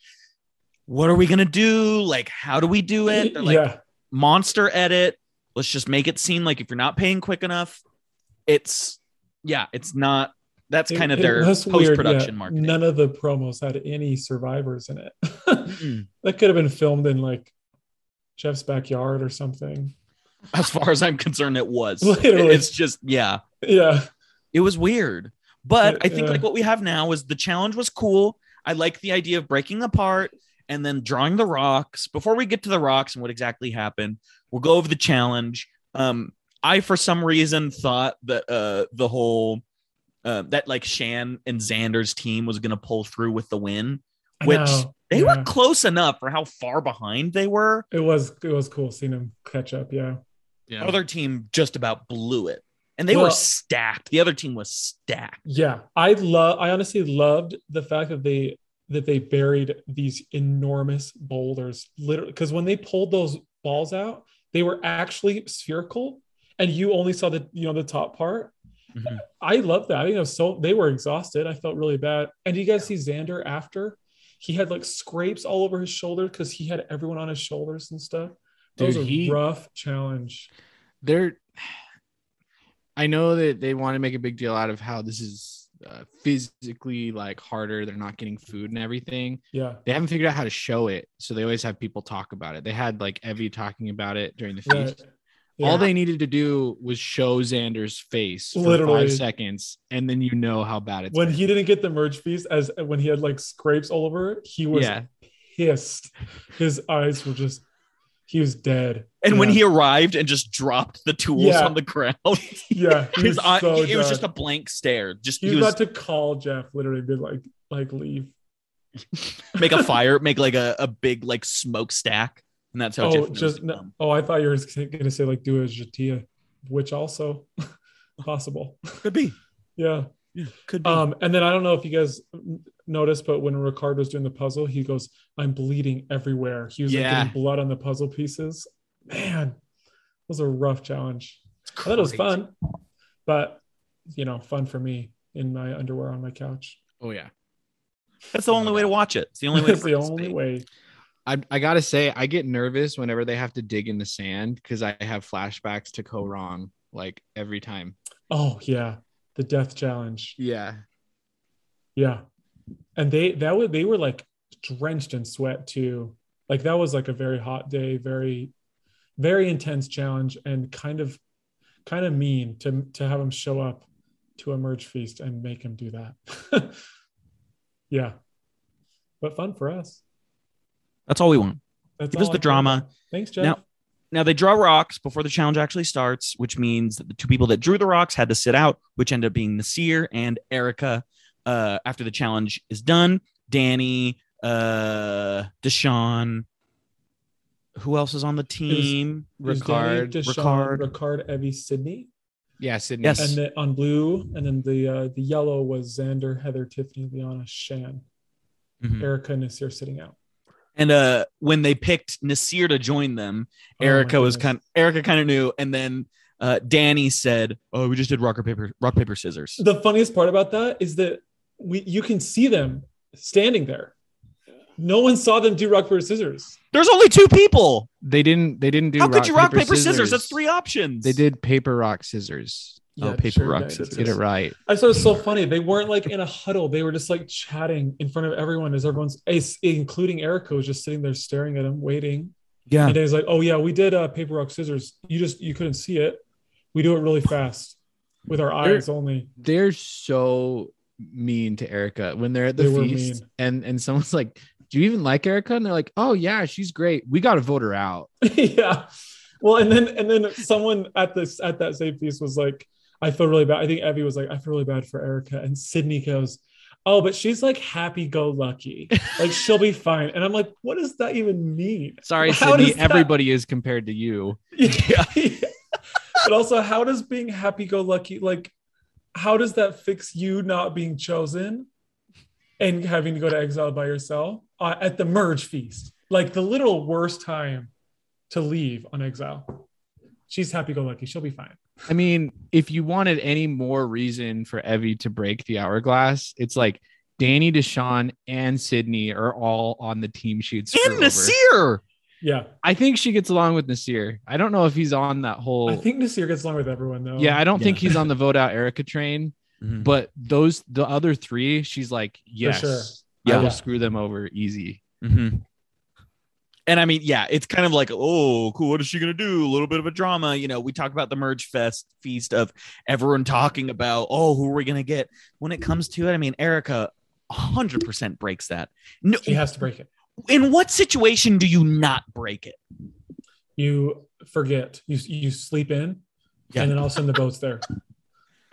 Speaker 2: what are we gonna do like how do we do it They're like
Speaker 1: yeah,
Speaker 2: monster edit. Let's just make it seem like if you're not paying quick enough, it's yeah, it's not. That's
Speaker 1: It-
Speaker 2: kind of their post production
Speaker 1: yeah.
Speaker 2: marketing.
Speaker 1: None of the promos had any survivors in it.
Speaker 2: Mm-mm.
Speaker 1: that could have been filmed in like Jeff's backyard or something.
Speaker 2: As far as I'm concerned, it was.
Speaker 1: Literally.
Speaker 2: It's just yeah,
Speaker 1: Yeah,
Speaker 2: it was weird. But I think
Speaker 1: Yeah.
Speaker 2: like what we have now is the challenge was cool. I like the idea of breaking apart and then drawing the rocks. Before we get to the rocks and what exactly happened, we'll go over the challenge. Um, I for some reason thought that uh the whole uh, that like Shan and Xander's team was gonna pull through with the win, which they
Speaker 1: Yeah.
Speaker 2: were close enough for how far behind they were.
Speaker 1: It was it was cool seeing them catch up. Yeah,
Speaker 3: yeah.
Speaker 2: Other team just about blew it, and they
Speaker 1: Well-
Speaker 2: were stacked. The other team was stacked.
Speaker 1: yeah. I love. I honestly loved the fact that they that they buried these enormous boulders, literally, because when they pulled those balls out, they were actually spherical, and you only saw the you know the top part.
Speaker 2: Mhm.
Speaker 1: I love that. It was so they were exhausted. I felt really bad. And do you guys see Xander after? He had like scrapes all over his shoulder because he had everyone on his shoulders and stuff. That was a
Speaker 3: he-
Speaker 1: rough challenge.
Speaker 3: they're i know that they want to make a big deal out of how this is uh, physically like harder they're not getting food and everything
Speaker 1: Yeah.
Speaker 3: they haven't figured out how to show it so they always have people talk about it they had like evvie talking about it during the feast
Speaker 1: Right. Yeah.
Speaker 3: all they needed to do was show xander's face for
Speaker 1: Literally.
Speaker 3: five seconds and then you know how bad it's
Speaker 1: when
Speaker 3: gonna
Speaker 1: he didn't get the merge feast, as when he had like scrapes all over, he was
Speaker 3: yeah
Speaker 1: pissed. His eyes were just he was dead.
Speaker 2: And when he arrived and just dropped the tools
Speaker 1: Yeah.
Speaker 2: on the ground,
Speaker 1: yeah, he
Speaker 2: his
Speaker 1: was
Speaker 2: eye,
Speaker 1: so
Speaker 2: it was just a blank stare. Just
Speaker 1: he
Speaker 2: he
Speaker 1: was
Speaker 2: was
Speaker 1: about to call Jeff, literally be like like leave.
Speaker 2: make a fire, make like a, a big like smokestack, and that's how
Speaker 1: Oh,
Speaker 2: Jeff knows
Speaker 1: just no, oh, I thought you were gonna say like do a Jatia, which also possible.
Speaker 2: Could be,
Speaker 1: Yeah.
Speaker 2: yeah, could be.
Speaker 1: Um, and then I don't know if you guys noticed, but when Ricard was doing the puzzle, he goes, "I'm bleeding everywhere." He was like, getting blood on the puzzle pieces. Man, that was a rough challenge. I thought it was fun, but you know, fun for me in my underwear on my couch.
Speaker 3: oh yeah
Speaker 2: That's the only way to watch it. It's the only way. To
Speaker 1: That's the only way.
Speaker 3: I, I gotta say i get nervous whenever they have to dig in the sand because i have flashbacks to go wrong like every time
Speaker 1: Oh yeah, the death challenge.
Speaker 3: yeah
Speaker 1: Yeah, and they that would they were like drenched in sweat too. Like that was like a very hot day, very very intense challenge, and kind of kind of mean to to have him show up to a merge feast and make him do that. yeah, but fun for us.
Speaker 2: That's all we want.
Speaker 1: That's
Speaker 2: Give us the drama.
Speaker 1: Thanks, Jeff.
Speaker 2: Now- Now they draw rocks before the challenge actually starts, which means that the two people that drew the rocks had to sit out, which ended up being Naseer and Erika. Uh, after the challenge is done, Danny, uh, Deshawn. Who else is on the team?
Speaker 1: There's Danny,
Speaker 3: Ricard,
Speaker 1: Deshawn,
Speaker 2: Ricard.
Speaker 1: Ricard, Evvie, Sydney,
Speaker 3: yeah sydney
Speaker 2: Yes.
Speaker 1: and then on blue, and then the uh, the yellow was Xander, Heather, Tiffany, Liana, Shan,
Speaker 2: Mhm.
Speaker 1: Erika, and Naseer sitting out.
Speaker 2: And uh, when they picked Naseer to join them,
Speaker 1: Oh,
Speaker 2: Erika was
Speaker 1: goodness.
Speaker 2: kind. Erika kind of knew, and then uh, Danny said, "Oh, we just did rock or paper, rock paper scissors."
Speaker 1: the funniest part about that is that we you can see them standing there No one saw them do rock paper scissors.
Speaker 2: There's only two people.
Speaker 3: They didn't. They didn't do.
Speaker 2: How could you rock paper scissors? That's three options.
Speaker 3: They did paper rock scissors.
Speaker 2: Oh, paper, rock,
Speaker 1: yeah,
Speaker 2: scissors.
Speaker 3: Get it right.
Speaker 1: I thought it was so funny. They weren't like in a huddle. They were just like chatting in front of everyone as everyone's, including Erika, was just sitting there staring at him, waiting.
Speaker 2: Yeah.
Speaker 1: And he's like, "Oh yeah, we did uh, paper rock scissors. You just you couldn't see it. We do it really fast with our
Speaker 3: They're-
Speaker 1: eyes only."
Speaker 3: They're so mean to Erika when they're at the
Speaker 1: They
Speaker 3: feast, and and someone's like, "Do you even like Erika?" And they're like, "Oh yeah, she's great. We got to vote her out."
Speaker 1: yeah. Well, and then and then someone at this at that same piece was like, I feel really bad. I think Evvie was like, I feel really bad for Erika. And Sydney goes, Oh, but she's like happy go lucky. Like she'll be fine. And I'm like, what does that even mean?
Speaker 3: Sorry,
Speaker 1: How
Speaker 3: Sydney. Everybody is compared to you.
Speaker 1: Yeah. but also, how does being happy go lucky, like, how does that fix you not being chosen and having to go to exile by yourself uh, at the merge feast? Like the literal worst time to leave on exile. She's happy go lucky. She'll be fine.
Speaker 3: I mean, if you wanted any more reason for Evvie to break the hourglass, it's like Danny, Deshawn, and Sydney are all on the team sheet.
Speaker 2: And Naseer.
Speaker 1: Yeah.
Speaker 3: I think she gets along with Naseer. I don't know if he's on that whole.
Speaker 1: I think Naseer gets along with everyone though.
Speaker 3: yeah, I don't think he's on the vote out Erika train.
Speaker 2: Mhm.
Speaker 3: But those the other three, she's like, yes,
Speaker 1: sure.
Speaker 3: I
Speaker 2: Yeah.
Speaker 3: will screw them over easy.
Speaker 2: Mhm. And I mean, yeah, it's kind of like, oh, cool. What is she gonna do? A little bit of a drama. You know, we talk about the merge fest feast of everyone talking about, oh, who are we gonna get? When it comes to it, I mean, Erika 100% breaks that. No,
Speaker 1: She has to break it.
Speaker 2: In what situation do you not break it?
Speaker 1: You forget. You you sleep in,
Speaker 2: Yeah.
Speaker 1: and then all of a sudden the boat's there.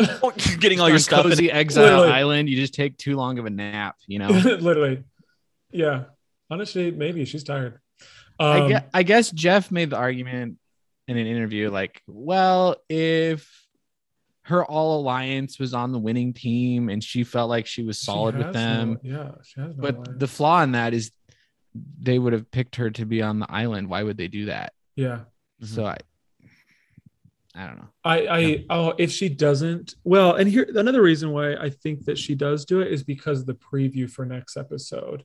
Speaker 2: You're getting all your
Speaker 3: On
Speaker 2: stuff. in-
Speaker 3: cozy exile
Speaker 1: Literally.
Speaker 3: island. You just take too long of a nap. You know.
Speaker 1: Literally. Yeah. Honestly, maybe she's tired.
Speaker 3: I
Speaker 1: Um,
Speaker 3: guess, I guess Jeff made the argument in an interview like, well, if her all alliance was on the winning team and she felt like she was
Speaker 1: she
Speaker 3: solid with them,
Speaker 1: no- yeah, she has no
Speaker 3: but
Speaker 1: alliance.
Speaker 3: the flaw in that is they would have picked her to be on the island. Why would they do that?
Speaker 1: yeah.
Speaker 2: Mhm.
Speaker 3: So I, I don't know.
Speaker 1: I, I, oh, if she doesn't, well, and here another reason why I think that she does do it is because of the preview for next episode.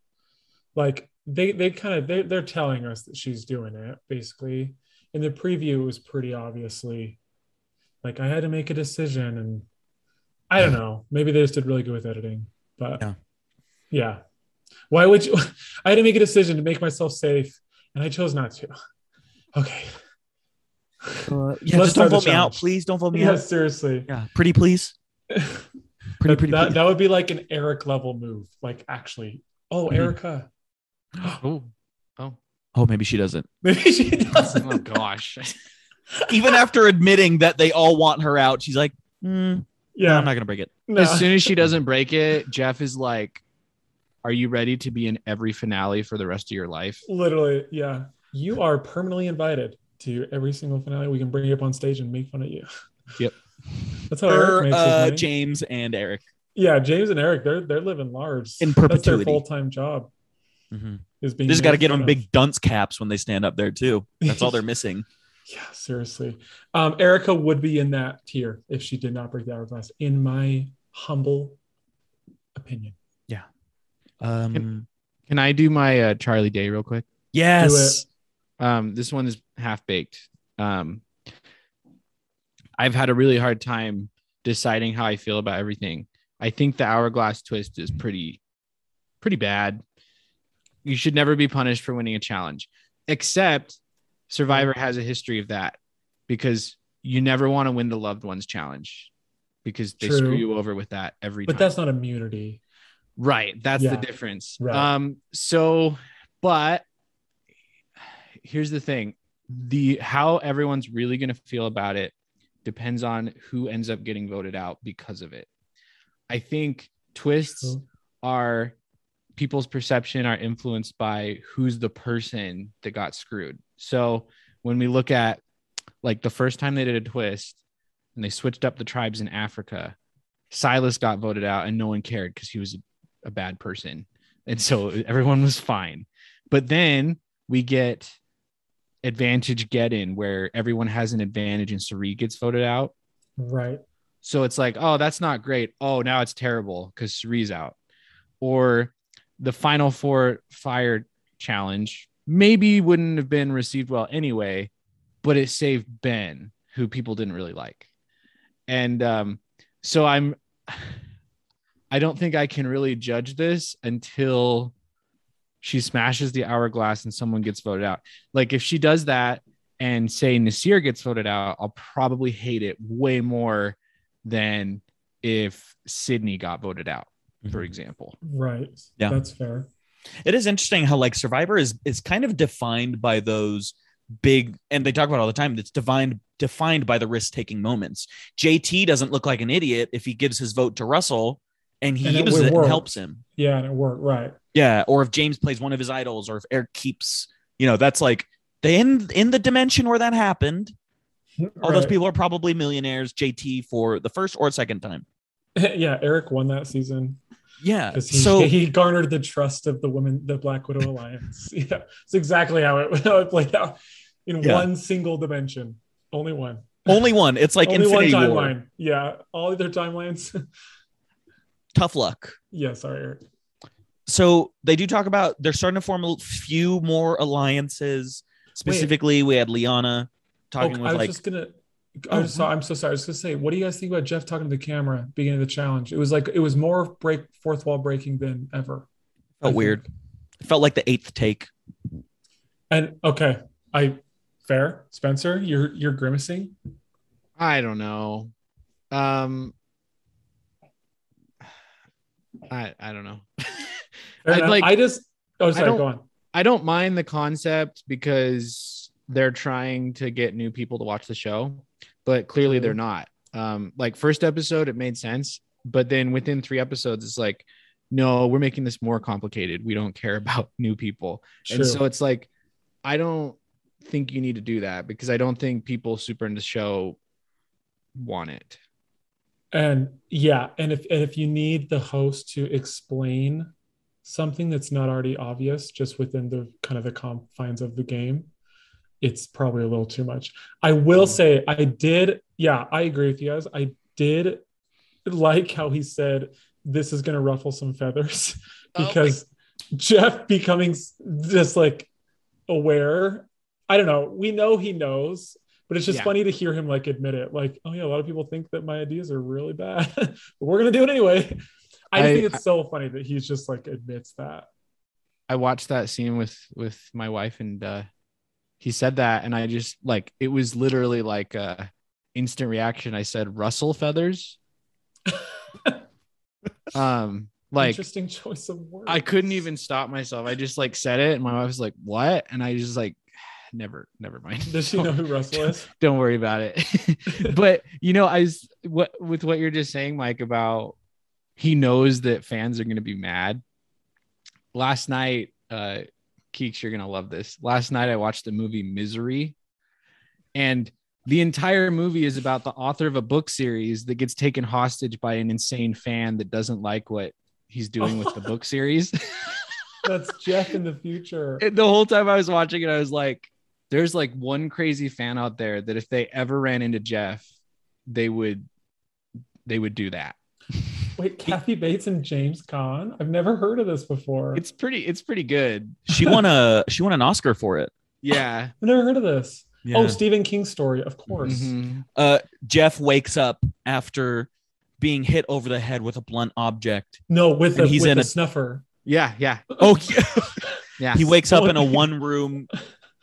Speaker 1: Like they, they kind of they, they're telling us that she's doing it basically. In the preview, it was pretty obviously like I had to make a decision, and I don't know, maybe they just did really good with editing, but
Speaker 2: Yeah.
Speaker 1: yeah. Why would you? I had to make a decision to make myself safe, and I chose not to. Okay.
Speaker 2: Uh, yeah,
Speaker 1: Let's
Speaker 2: just don't
Speaker 1: start the
Speaker 2: vote me out, please. Don't vote me
Speaker 1: Yeah,
Speaker 2: out.
Speaker 1: seriously.
Speaker 2: Yeah, pretty please. Pretty,
Speaker 1: that,
Speaker 2: pretty,
Speaker 1: that,
Speaker 2: please.
Speaker 1: that would be like an Eric level move. Like actually, oh
Speaker 2: Mhm.
Speaker 1: Erika,
Speaker 3: Oh, oh,
Speaker 2: Oh, maybe she doesn't.
Speaker 1: maybe she doesn't.
Speaker 3: oh gosh.
Speaker 2: Even after admitting that they all want her out, she's like, "Hmm, no,
Speaker 1: yeah,
Speaker 2: I'm not gonna break it.
Speaker 1: no.
Speaker 3: As soon as she doesn't break it, Jeff is like, "Are you ready to be in every finale for the rest of your life?"
Speaker 1: literally, yeah. You are permanently invited to every single finale. We can bring you up on stage and make fun of you.
Speaker 3: Yep.
Speaker 1: That's how Eric
Speaker 2: Her,
Speaker 1: makes his
Speaker 2: uh,
Speaker 1: money.
Speaker 2: James and Eric.
Speaker 1: yeah, James and Eric, they're they're living large.
Speaker 2: In
Speaker 1: That's their
Speaker 2: perpetuity.
Speaker 1: full time job.
Speaker 2: Mhm.
Speaker 1: Is being.
Speaker 2: They just got to
Speaker 1: made
Speaker 2: get
Speaker 1: fun
Speaker 2: them
Speaker 1: of.
Speaker 2: big dunce caps when they stand up there too. That's all they're missing.
Speaker 1: Yeah, seriously. Um, Erika would be in that tier if she did not break the hourglass, in my humble opinion.
Speaker 2: Um,
Speaker 3: Can I do my uh, Charlie Day real quick?
Speaker 2: yes.
Speaker 3: Um, this one is half baked. Um, I've had a really hard time deciding how I feel about everything. I think the hourglass twist is pretty, pretty bad. You should never be punished for winning a challenge, except Survivor has a history of that because you never want to win the loved ones challenge because they
Speaker 1: True.
Speaker 3: screw you over with that every
Speaker 1: But
Speaker 3: time.
Speaker 1: that's not immunity.
Speaker 3: Right. That's
Speaker 1: Yeah.
Speaker 3: the difference.
Speaker 1: Right.
Speaker 3: Um, so but here's the thing. The how everyone's really gonna feel about it depends on who ends up getting voted out because of it. I think twists are people's perception are influenced by who's the person that got screwed. So when we look at like the first time they did a twist and they switched up the tribes in Africa, Silas got voted out and no one cared because he was a, bad person. And so everyone was fine. But then we get advantage get in where everyone has an advantage and Cirie gets voted out.
Speaker 1: Right.
Speaker 3: So it's like, oh, that's not great. Oh, now it's terrible because Cirie's out. Or the final four fire challenge maybe wouldn't have been received well anyway, but it saved Ben, who people didn't really like. And um, so I'm I don't think I can really judge this until she smashes the hourglass and someone gets voted out. Like if she does that and say Naseer gets voted out, I'll probably hate it way more than if Sydney got voted out, for
Speaker 2: Mhm.
Speaker 3: example.
Speaker 1: Right.
Speaker 2: Yeah.
Speaker 1: That's fair.
Speaker 2: It is interesting how like Survivor is is kind of defined by those big and they talk about it all the time. It's defined defined by the risk taking moments. JT doesn't look like an idiot if he gives his vote to Russell and he
Speaker 1: And
Speaker 2: uses it and helps him.
Speaker 1: Yeah, and it worked. Right.
Speaker 2: Yeah, or if James plays one of his idols, or if Eric keeps, you know, that's like they in in the dimension where that happened. All those people are probably millionaires. JT for the first or second time.
Speaker 1: yeah, Eric won that season
Speaker 2: Yeah.
Speaker 1: because he,
Speaker 2: So
Speaker 1: he garnered the trust of the women, the Black Widow Alliance. Yeah, it's exactly how it, how it played out in
Speaker 2: Yeah.
Speaker 1: one single dimension. Only one.
Speaker 2: only one. It's like
Speaker 1: Only
Speaker 2: Infinity
Speaker 1: one
Speaker 2: War.
Speaker 1: timeline. Yeah, all other timelines.
Speaker 2: Tough luck.
Speaker 1: yeah, sorry,
Speaker 2: So they do talk about they're starting to form a few more alliances. Specifically, we had Liana talking
Speaker 1: Oh,
Speaker 2: with
Speaker 1: I was
Speaker 2: like
Speaker 1: just gonna.
Speaker 2: Oh,
Speaker 1: I was so, I'm so sorry. I was gonna say, what do you guys think about Jeff talking to the camera beginning of the challenge? It was like it was more break fourth wall breaking than ever. I
Speaker 2: felt
Speaker 1: think.
Speaker 2: weird. It felt like the eighth take.
Speaker 1: And okay, I fair, Spencer, you're you're grimacing.
Speaker 3: I don't know. Um I I don't know. I'd like-
Speaker 1: I just. Oh, sorry. Go on.
Speaker 3: I don't mind the concept because they're trying to get new people to watch the show, but clearly they're not. Um, like first episode, it made sense, but then within three episodes, it's like, no, we're making this more complicated. We don't care about new people,
Speaker 1: True.
Speaker 3: and so it's like, I don't think you need to do that because I don't think people super into the show want it.
Speaker 1: And yeah, and if and if you need the host to explain something that's not already obvious just within the kind of the confines of the game, it's probably a little too much. I will
Speaker 3: Mm.
Speaker 1: say I did, yeah, I agree with you guys. I did like how he said this is gonna ruffle some feathers
Speaker 3: Oh
Speaker 1: because Jeff becoming just like aware. I don't know. We know he knows, but it's just
Speaker 3: Yeah.
Speaker 1: funny to hear him like admit it. Like, oh yeah, a lot of people think that my ideas are really bad, but we're gonna do it anyway. I,
Speaker 3: I-
Speaker 1: think it's so funny that he's just like admits that.
Speaker 3: I watched that scene with with my wife and uh he said that and I just like it was literally like a instant reaction. I said Russell feathers. um like
Speaker 1: Interesting choice of words.
Speaker 3: I couldn't even stop myself. I just like said it and my wife was like, "What?" And I just like never never mind.
Speaker 1: Does she know who Russell is?
Speaker 3: Don't worry about it. but you know, I was what with what you're just saying, Mike, about he knows that fans are going to be mad. Last night, uh, Keeks, you're gonna love this. Last night, I watched the movie Misery, and the entire movie is about the author of a book series that gets taken hostage by an insane fan that doesn't like what he's doing with the book series.
Speaker 1: That's Jeff in the future.
Speaker 3: And the whole time I was watching it, I was like, there's like one crazy fan out there that if they ever ran into Jeff, they would they would do that.
Speaker 1: Wait, Kathy Bates and James Caan? I've never heard of this before.
Speaker 3: It's pretty, it's pretty good.
Speaker 2: She won a she won an Oscar for it.
Speaker 3: Yeah.
Speaker 1: I've never heard of this.
Speaker 2: Yeah.
Speaker 1: Oh, Stephen King's story, of course.
Speaker 3: Mhm.
Speaker 2: uh, Jeff wakes up after being hit over the head with a blunt object.
Speaker 1: No, with a,
Speaker 2: he's
Speaker 1: with
Speaker 2: in
Speaker 1: a
Speaker 2: a-
Speaker 1: snuffer.
Speaker 3: Yeah, yeah,
Speaker 2: Oh,
Speaker 3: yeah.
Speaker 2: he wakes up
Speaker 1: Oh,
Speaker 2: in a one room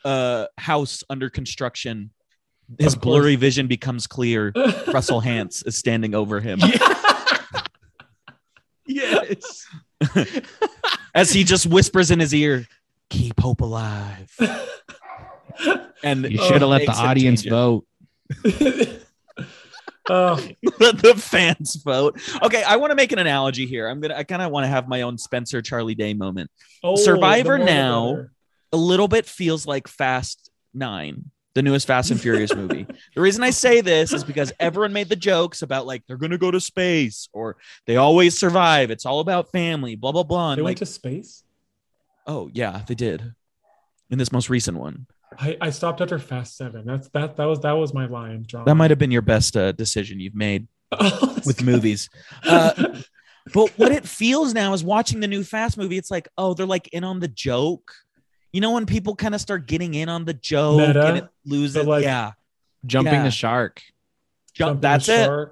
Speaker 2: uh, house under construction. His blurry vision becomes clear. Russell Hantz is standing over him
Speaker 3: yes.
Speaker 2: as he just whispers in his ear, "Keep hope alive." And
Speaker 3: You
Speaker 1: Oh,
Speaker 3: should have let the audience vote.
Speaker 1: oh,
Speaker 2: Let the fans vote. Okay, I want to make an analogy here. I'm gonna. I kind of want to have my own Spencer Charlie Day moment.
Speaker 1: oh,
Speaker 2: Survivor
Speaker 1: the more the
Speaker 2: now.
Speaker 1: better.
Speaker 2: A little bit feels like Fast Nine, the newest Fast and Furious movie. The reason I say this is because everyone made the jokes about like they're gonna go to space or they always survive. It's all about family, blah blah blah.
Speaker 1: They
Speaker 2: And
Speaker 1: went to space.
Speaker 2: oh yeah, they did in this most recent one.
Speaker 1: I, I stopped after Fast Seven. That's that. That was that was my line. Drawn.
Speaker 2: That might have been your best uh, decision you've made
Speaker 1: Oh,
Speaker 2: with
Speaker 1: good.
Speaker 2: movies. Uh, But what it feels now is watching the new Fast movie. It's like, oh, they're like in on the joke. You know, when people kind of start getting in on the joke
Speaker 1: Meta,
Speaker 2: and it loses,
Speaker 1: like,
Speaker 2: yeah,
Speaker 3: Jumping
Speaker 2: Yeah.
Speaker 3: the shark.
Speaker 2: jump.
Speaker 1: Jumping
Speaker 2: That's
Speaker 1: the
Speaker 2: it.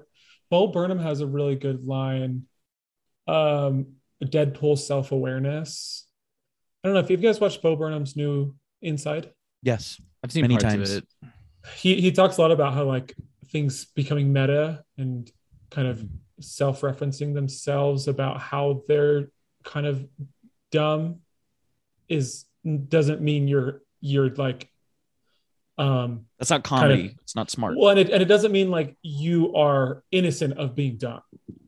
Speaker 1: Bo Burnham has a really good line. Um, Deadpool self awareness. I don't know if you guys watched Bo Burnham's new Inside.
Speaker 2: Yes,
Speaker 3: I've seen
Speaker 2: Many
Speaker 3: parts
Speaker 2: times.
Speaker 3: of it.
Speaker 1: He he talks a lot about how like things becoming meta and kind of self-referencing themselves about how they're kind of dumb is doesn't mean you're you're like um
Speaker 2: that's not
Speaker 1: Kind
Speaker 2: comedy. it's not smart.
Speaker 1: well and it, and it doesn't mean like you are innocent of being dumb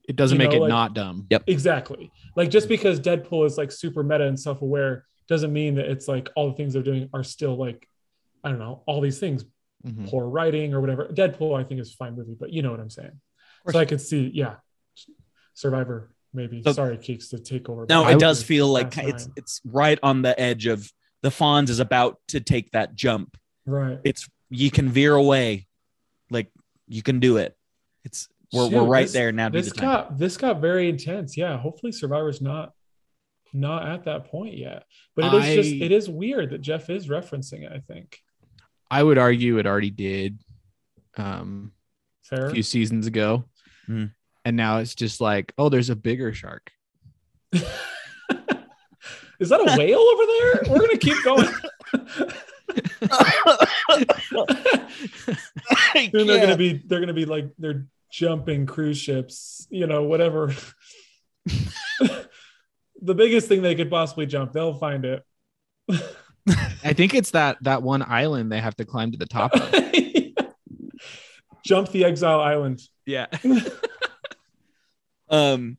Speaker 3: It doesn't
Speaker 1: You
Speaker 3: make
Speaker 1: know,
Speaker 3: it
Speaker 1: like-
Speaker 3: not dumb. Yep.
Speaker 1: Exactly like just because deadpool is like super meta and self-aware doesn't mean that it's like all the things they're doing are still like i don't know all these things
Speaker 3: Mhm.
Speaker 1: poor writing or whatever deadpool i think is a fine movie but you know what i'm saying so i could see yeah survivor maybe
Speaker 2: So-
Speaker 1: sorry keeks to take over
Speaker 2: No, it
Speaker 1: I
Speaker 2: does feel like it's
Speaker 1: Nine.
Speaker 2: it's right on the edge of the Fonz is about to take that jump.
Speaker 1: right
Speaker 2: It's you can veer away, like you can do it. It's we're, we're right
Speaker 1: this-
Speaker 2: there now.
Speaker 1: This
Speaker 2: the time.
Speaker 1: got this got very intense yeah hopefully survivor's not not at that point yet but it is just it is weird that jeff is referencing it i think
Speaker 3: I would argue it already did um,
Speaker 1: fair
Speaker 3: a few seasons ago.
Speaker 2: Mm.
Speaker 3: And now it's just like, oh, there's a bigger shark.
Speaker 1: is that a whale over there we're gonna keep going
Speaker 2: I
Speaker 1: they're gonna be they're gonna be like they're jumping cruise ships, you know, whatever. the biggest thing they could possibly jump, they'll find it.
Speaker 3: I think it's that that one island they have to climb to the top of.
Speaker 1: Jump the exile island.
Speaker 3: yeah.
Speaker 2: Um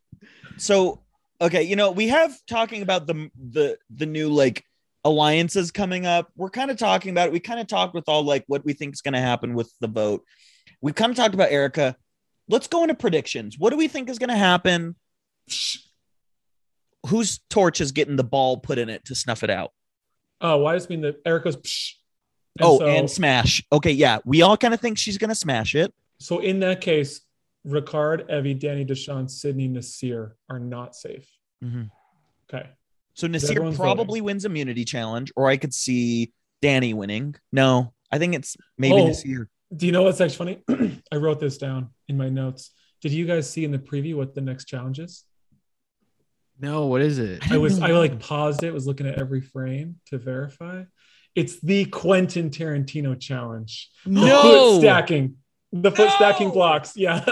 Speaker 2: so okay you know we have talking about the the the new like alliances coming up. We're kind of talking about it. We kind of talked with all like what we think is going to happen with the vote. We kind of talked about erika. Let's go into predictions. What do we think is going to happen? Whose torch is getting the ball put in it to snuff it out?
Speaker 1: Oh, why does it mean that Erika's psh.
Speaker 2: oh
Speaker 1: so,
Speaker 2: and smash. Okay yeah we all kind of think she's going to smash it.
Speaker 1: So in that case, Ricard, Evvie, Danny, Deshawn, Sydney, Naseer are not safe. Mm-hmm. Okay.
Speaker 2: so naseer
Speaker 1: Everyone's
Speaker 2: probably wins immunity challenge or i could see danny winning no i think it's maybe
Speaker 1: Oh.
Speaker 2: naseer
Speaker 1: Do you know what's actually funny? I wrote this down in my notes. Did you guys see in the preview what the next challenge is?
Speaker 3: No, what is it?
Speaker 1: I was I like paused it, was looking at every frame to verify. It's the Quentin Tarantino challenge.
Speaker 3: No.
Speaker 1: foot stacking. The foot
Speaker 2: No.
Speaker 1: stacking blocks. Yeah.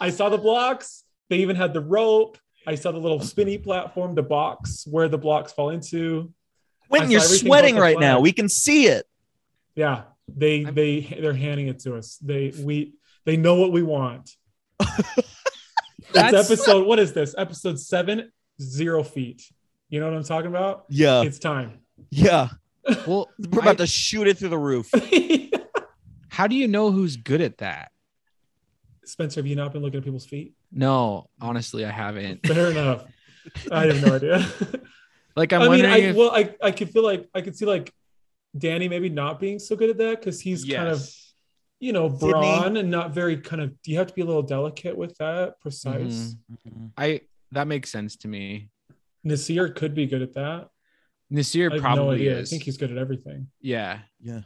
Speaker 1: I saw the blocks. They even had the rope. I saw the little spinny platform, the box where the blocks fall into.
Speaker 2: Quentin, you're sweating right now. We can see it.
Speaker 1: Yeah. They
Speaker 3: I'm-
Speaker 1: they they're handing it to us. They we they know what we want. it's
Speaker 3: That's-
Speaker 1: episode, what is this? Episode seven, zero feet. You know what I'm talking about?
Speaker 2: Yeah.
Speaker 1: It's time.
Speaker 2: Yeah.
Speaker 3: Well,
Speaker 2: We're about
Speaker 3: I-
Speaker 2: to shoot it through the roof.
Speaker 3: How do you know who's good at that?
Speaker 1: Spencer, have you not been looking at people's feet?
Speaker 3: No, honestly, I haven't.
Speaker 1: Fair enough. I have no idea.
Speaker 3: Like, I'm
Speaker 1: i mean, I
Speaker 3: if
Speaker 1: well, I I could feel like I could see like Danny maybe not being so good at that because he's kind of you know
Speaker 2: Sydney?
Speaker 1: brawn and not very kind of. Do you have to be a little delicate with that? Precise.
Speaker 3: Mhm. I that makes sense to me.
Speaker 1: Naseer could be good at that. Naseer
Speaker 3: probably
Speaker 1: no
Speaker 3: is.
Speaker 1: I think he's good at everything.
Speaker 3: yeah,
Speaker 2: Yeah.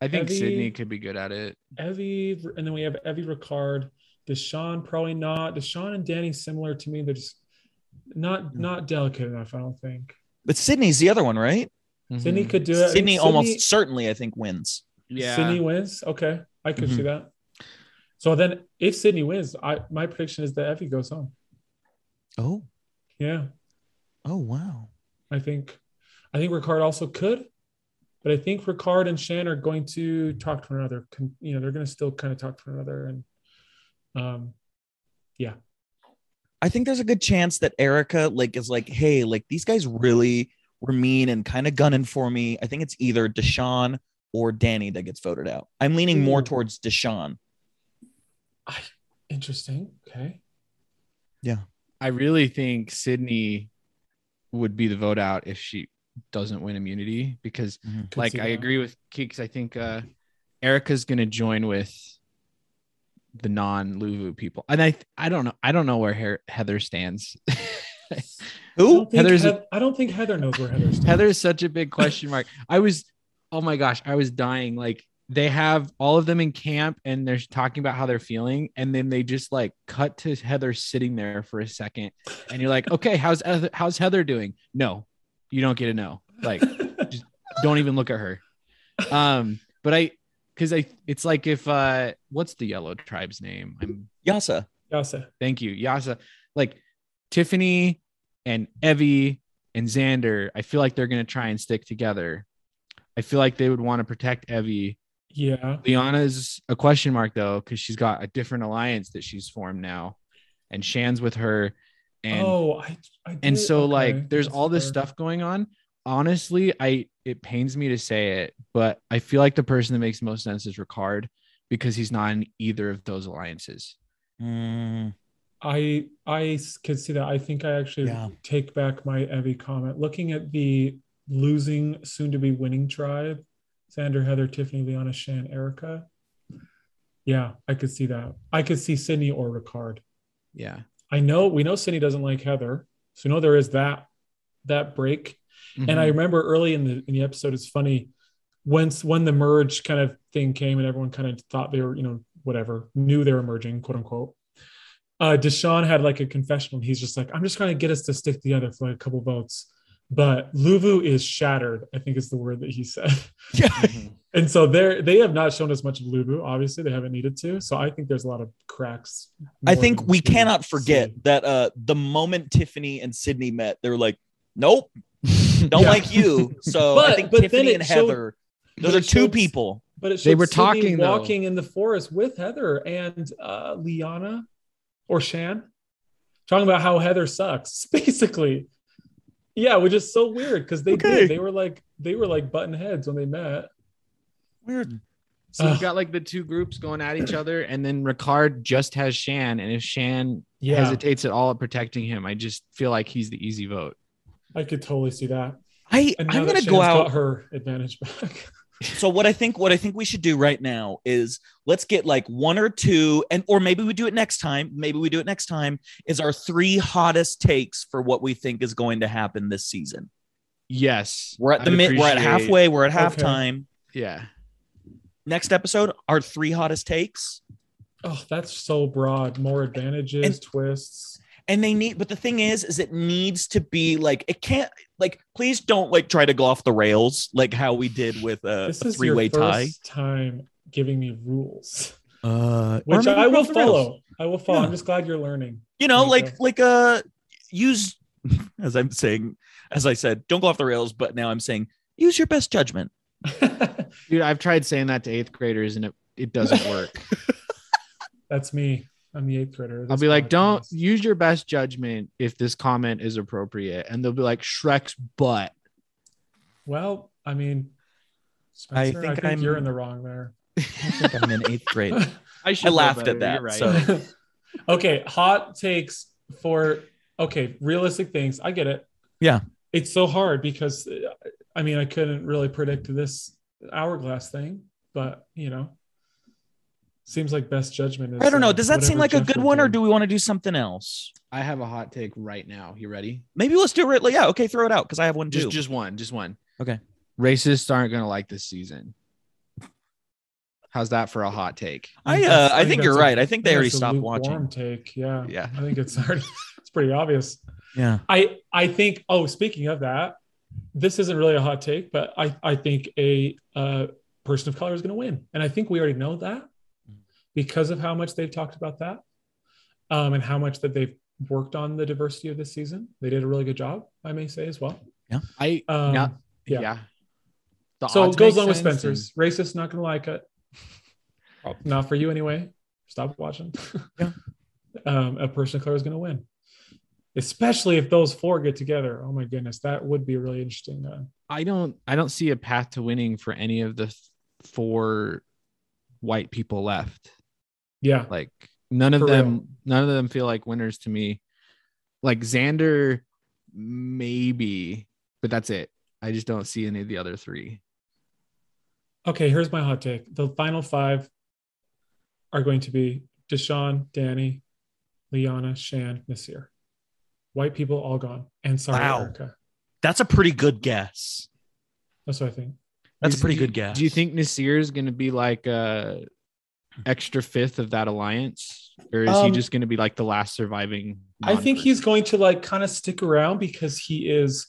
Speaker 3: I think
Speaker 1: Heavy-
Speaker 3: Sydney could be good at it.
Speaker 1: Evvie, and then we have Evvie Ricard. Deshawn probably not. Deshawn and Danny similar to me. They're just not
Speaker 2: Hmm.
Speaker 1: not delicate enough. I don't think.
Speaker 2: But Sydney's the other one, right?
Speaker 1: Sydney
Speaker 3: Mhm.
Speaker 1: could do it. I think
Speaker 2: Sydney almost
Speaker 1: Sydney-
Speaker 2: certainly, I think, wins.
Speaker 3: yeah.
Speaker 1: Sydney wins. Okay, I could
Speaker 2: Mhm.
Speaker 1: see that. So then, if Sydney wins, I my prediction is that Evvie goes home.
Speaker 2: Oh.
Speaker 1: Yeah,
Speaker 2: Oh wow.
Speaker 1: I think, I think Ricard also could, but I think Ricard and Shan are going to talk to one another. Con- You know, they're going to still kind of talk to one another, and um, yeah,
Speaker 2: I think there's a good chance that Erika like is like, hey, like these guys really were mean and kind of gunning for me. I think it's either Deshawn or Danny that gets voted out. I'm leaning more towards Deshawn.
Speaker 1: I, interesting. Okay, Yeah.
Speaker 3: I really think Sydney would be the vote out if she doesn't win immunity because
Speaker 1: Could
Speaker 3: like I agree with Keeks. I think uh Erika's gonna join with the non Luvu people. And I I don't know. I don't know where Her- Heather stands.
Speaker 1: I
Speaker 2: Who?
Speaker 1: don't, think
Speaker 3: Heather's a-
Speaker 1: Heath- I don't think Heather knows where Heather stands.
Speaker 3: Heather is such a big question mark. I was, oh my gosh, I was dying. Like they have all of them in camp and they're talking about how they're feeling, and then they just like cut to Heather sitting there for a second, and you're like, okay, how's Heather- how's Heather doing? No, you don't get to know. Like, just don't even look at her. Um, but I, because I, it's like if uh, what's the yellow tribe's name? I'm
Speaker 2: Yase.
Speaker 1: Yase.
Speaker 3: Thank you, Yase. Like Tiffany and Evvie and Xander, I feel like they're gonna try and stick together. I feel like they would want to protect Evvie.
Speaker 1: Yeah.
Speaker 3: Liana's a question mark though, because she's got a different alliance that she's formed now, and Shan's with her. And
Speaker 1: oh, I, I
Speaker 3: and so
Speaker 1: okay,
Speaker 3: like there's
Speaker 1: that's
Speaker 3: all this
Speaker 1: fair.
Speaker 3: stuff going on. Honestly, I it pains me to say it, but I feel like the person that makes most sense is Ricard because he's not in either of those alliances.
Speaker 2: Mm,
Speaker 1: I could see that. I think I actually
Speaker 2: Yeah.
Speaker 1: take back my Evvie comment. Looking at the losing, soon to be winning tribe, Xander, Heather, Tiffany, Liana, Shan, Erika. Yeah, I could see that. I could see Sydney or Ricard.
Speaker 3: Yeah.
Speaker 1: I know we know Sydney doesn't like Heather, so we know there is that that break. And
Speaker 3: Mm-hmm.
Speaker 1: I remember early in the in the episode, it's funny when when the merge kind of thing came and everyone kind of thought they were, you know, whatever, knew they were merging, quote unquote. Uh Deshawn had like a confessional. And he's just like, I'm just trying to get us to stick together for like a couple votes. But Luvu is shattered, I think is the word that he said.
Speaker 2: yeah.
Speaker 1: And so they're they have not shown as much of Luvu, obviously. They haven't needed to. So I think there's a lot of cracks.
Speaker 2: I think we
Speaker 1: we
Speaker 2: cannot forget
Speaker 1: see.
Speaker 2: that uh the moment Tiffany and Sydney met, they were like, Nope, don't
Speaker 1: Yeah.
Speaker 2: like you. So I
Speaker 1: But-
Speaker 2: think
Speaker 1: but then
Speaker 2: Tiffany and
Speaker 1: showed-
Speaker 2: Heather, those are two
Speaker 1: showed-
Speaker 2: people.
Speaker 1: But it
Speaker 3: They were
Speaker 1: Sydney
Speaker 3: talking, though.
Speaker 1: walking in the forest with Heather and uh, Liana or Shan, talking about how Heather sucks, basically. Yeah, which is so weird because they
Speaker 2: Okay.
Speaker 1: did. They were like they were like button heads when they met.
Speaker 2: Weird.
Speaker 3: So you've got like the two groups going at each other, and then Ricard just has Shan. And if Shan
Speaker 1: Yeah,
Speaker 3: hesitates at all at protecting him, I just feel like he's the easy vote.
Speaker 1: I could totally see that.
Speaker 2: I
Speaker 1: And
Speaker 2: I'm gonna
Speaker 1: Shan's
Speaker 2: go out.
Speaker 1: got her advantage back.
Speaker 2: so what I think what I think we should do right now is let's get like one or two and or maybe we do it next time maybe we do it next time is our three hottest takes for what we think is going to happen this season.
Speaker 3: Yes,
Speaker 2: We're at the mid we're at halfway, we're at
Speaker 1: Okay.
Speaker 2: halftime.
Speaker 3: Yeah,
Speaker 2: Next episode our three hottest takes
Speaker 1: oh, that's so broad. More advantages,
Speaker 2: And-
Speaker 1: twists.
Speaker 2: and they need but the thing is is it needs to be like it can't like please don't like try to go off the rails like how we did with
Speaker 1: This
Speaker 2: a three-way tie.
Speaker 1: first time giving me rules,
Speaker 2: Uh
Speaker 1: which I will
Speaker 2: off the rails.
Speaker 1: follow. I will follow.
Speaker 2: Yeah.
Speaker 1: I'm just glad you're learning.
Speaker 2: you know like
Speaker 1: go.
Speaker 2: like uh use as i'm saying as i said don't go off the rails but now i'm saying use your best judgment
Speaker 3: dude, I've tried saying that to eighth graders, and it it doesn't work.
Speaker 1: That's me. I'm the eighth grader. of
Speaker 3: I'll be like, don't
Speaker 1: podcast.
Speaker 3: use your best judgment if this comment is appropriate, and they'll be like Shrek's butt.
Speaker 1: Well, I mean,
Speaker 2: I
Speaker 1: Spencer, I
Speaker 2: think
Speaker 1: think,
Speaker 2: I'm-
Speaker 1: you're in the wrong there.
Speaker 2: i think i'm in eighth grade
Speaker 3: I,
Speaker 2: I laughed at that, so-
Speaker 1: okay, hot takes for okay, realistic things. I get it.
Speaker 2: Yeah.
Speaker 1: It's so hard because I mean, I couldn't really predict this hourglass thing, but you know, seems like best judgment is
Speaker 2: i don't know
Speaker 1: uh,
Speaker 2: does that seem
Speaker 1: whatever
Speaker 2: like a good one or
Speaker 1: do.
Speaker 2: do we want to do something else
Speaker 3: I have a hot take right now. You ready?
Speaker 2: maybe let's do it yeah okay throw it out because i have one too
Speaker 3: Just just one, just one.
Speaker 2: Okay.
Speaker 3: Racists aren't gonna like this season. How's that for a hot take?
Speaker 2: i uh i think you're right i think they already
Speaker 1: that's a
Speaker 2: stopped
Speaker 1: lukewarm
Speaker 2: watching
Speaker 1: Take, yeah,
Speaker 2: Yeah.
Speaker 1: I think it's already it's pretty obvious.
Speaker 2: yeah
Speaker 1: I I think. Oh, speaking of that, this isn't really a hot take, but I I think a uh, person of color is going to win, and I think we already know that because of how much they've talked about that, um, and how much that they've worked on the diversity of this season. They did a really good job, I may say as well. Yeah.
Speaker 3: I
Speaker 1: Um,
Speaker 3: yeah
Speaker 1: yeah.
Speaker 3: yeah. The
Speaker 1: so it goes along with
Speaker 3: sense,
Speaker 1: Spencer's. Racist, not going to like it. Not for you anyway. Stop watching.
Speaker 2: Yeah.
Speaker 1: um, a person of color is going to win, especially if those four get together. Oh my goodness, that would be really interesting. Uh,
Speaker 3: I don't I don't see a path to winning for any of the th- four white people left.
Speaker 1: yeah,
Speaker 3: Like none of
Speaker 1: For
Speaker 3: them
Speaker 1: real.
Speaker 3: none of them feel like winners to me. Like Xander maybe, but that's it. I just don't see any of the other three.
Speaker 1: Okay, here's my hot take. The final five are going to be Deshawn, Danny, Liana, Shan, Naseer. White people all gone. And sorry,
Speaker 2: Wow.
Speaker 1: Erika.
Speaker 2: That's a pretty good guess.
Speaker 1: That's what I think.
Speaker 2: That's
Speaker 3: Is-
Speaker 2: a pretty
Speaker 3: do-
Speaker 2: good guess.
Speaker 3: Do you think Naseer is going to be like a extra fifth of that alliance, or is he
Speaker 1: Um,
Speaker 3: just going to be like the last surviving?
Speaker 1: I think he's going to like kind of stick around because he is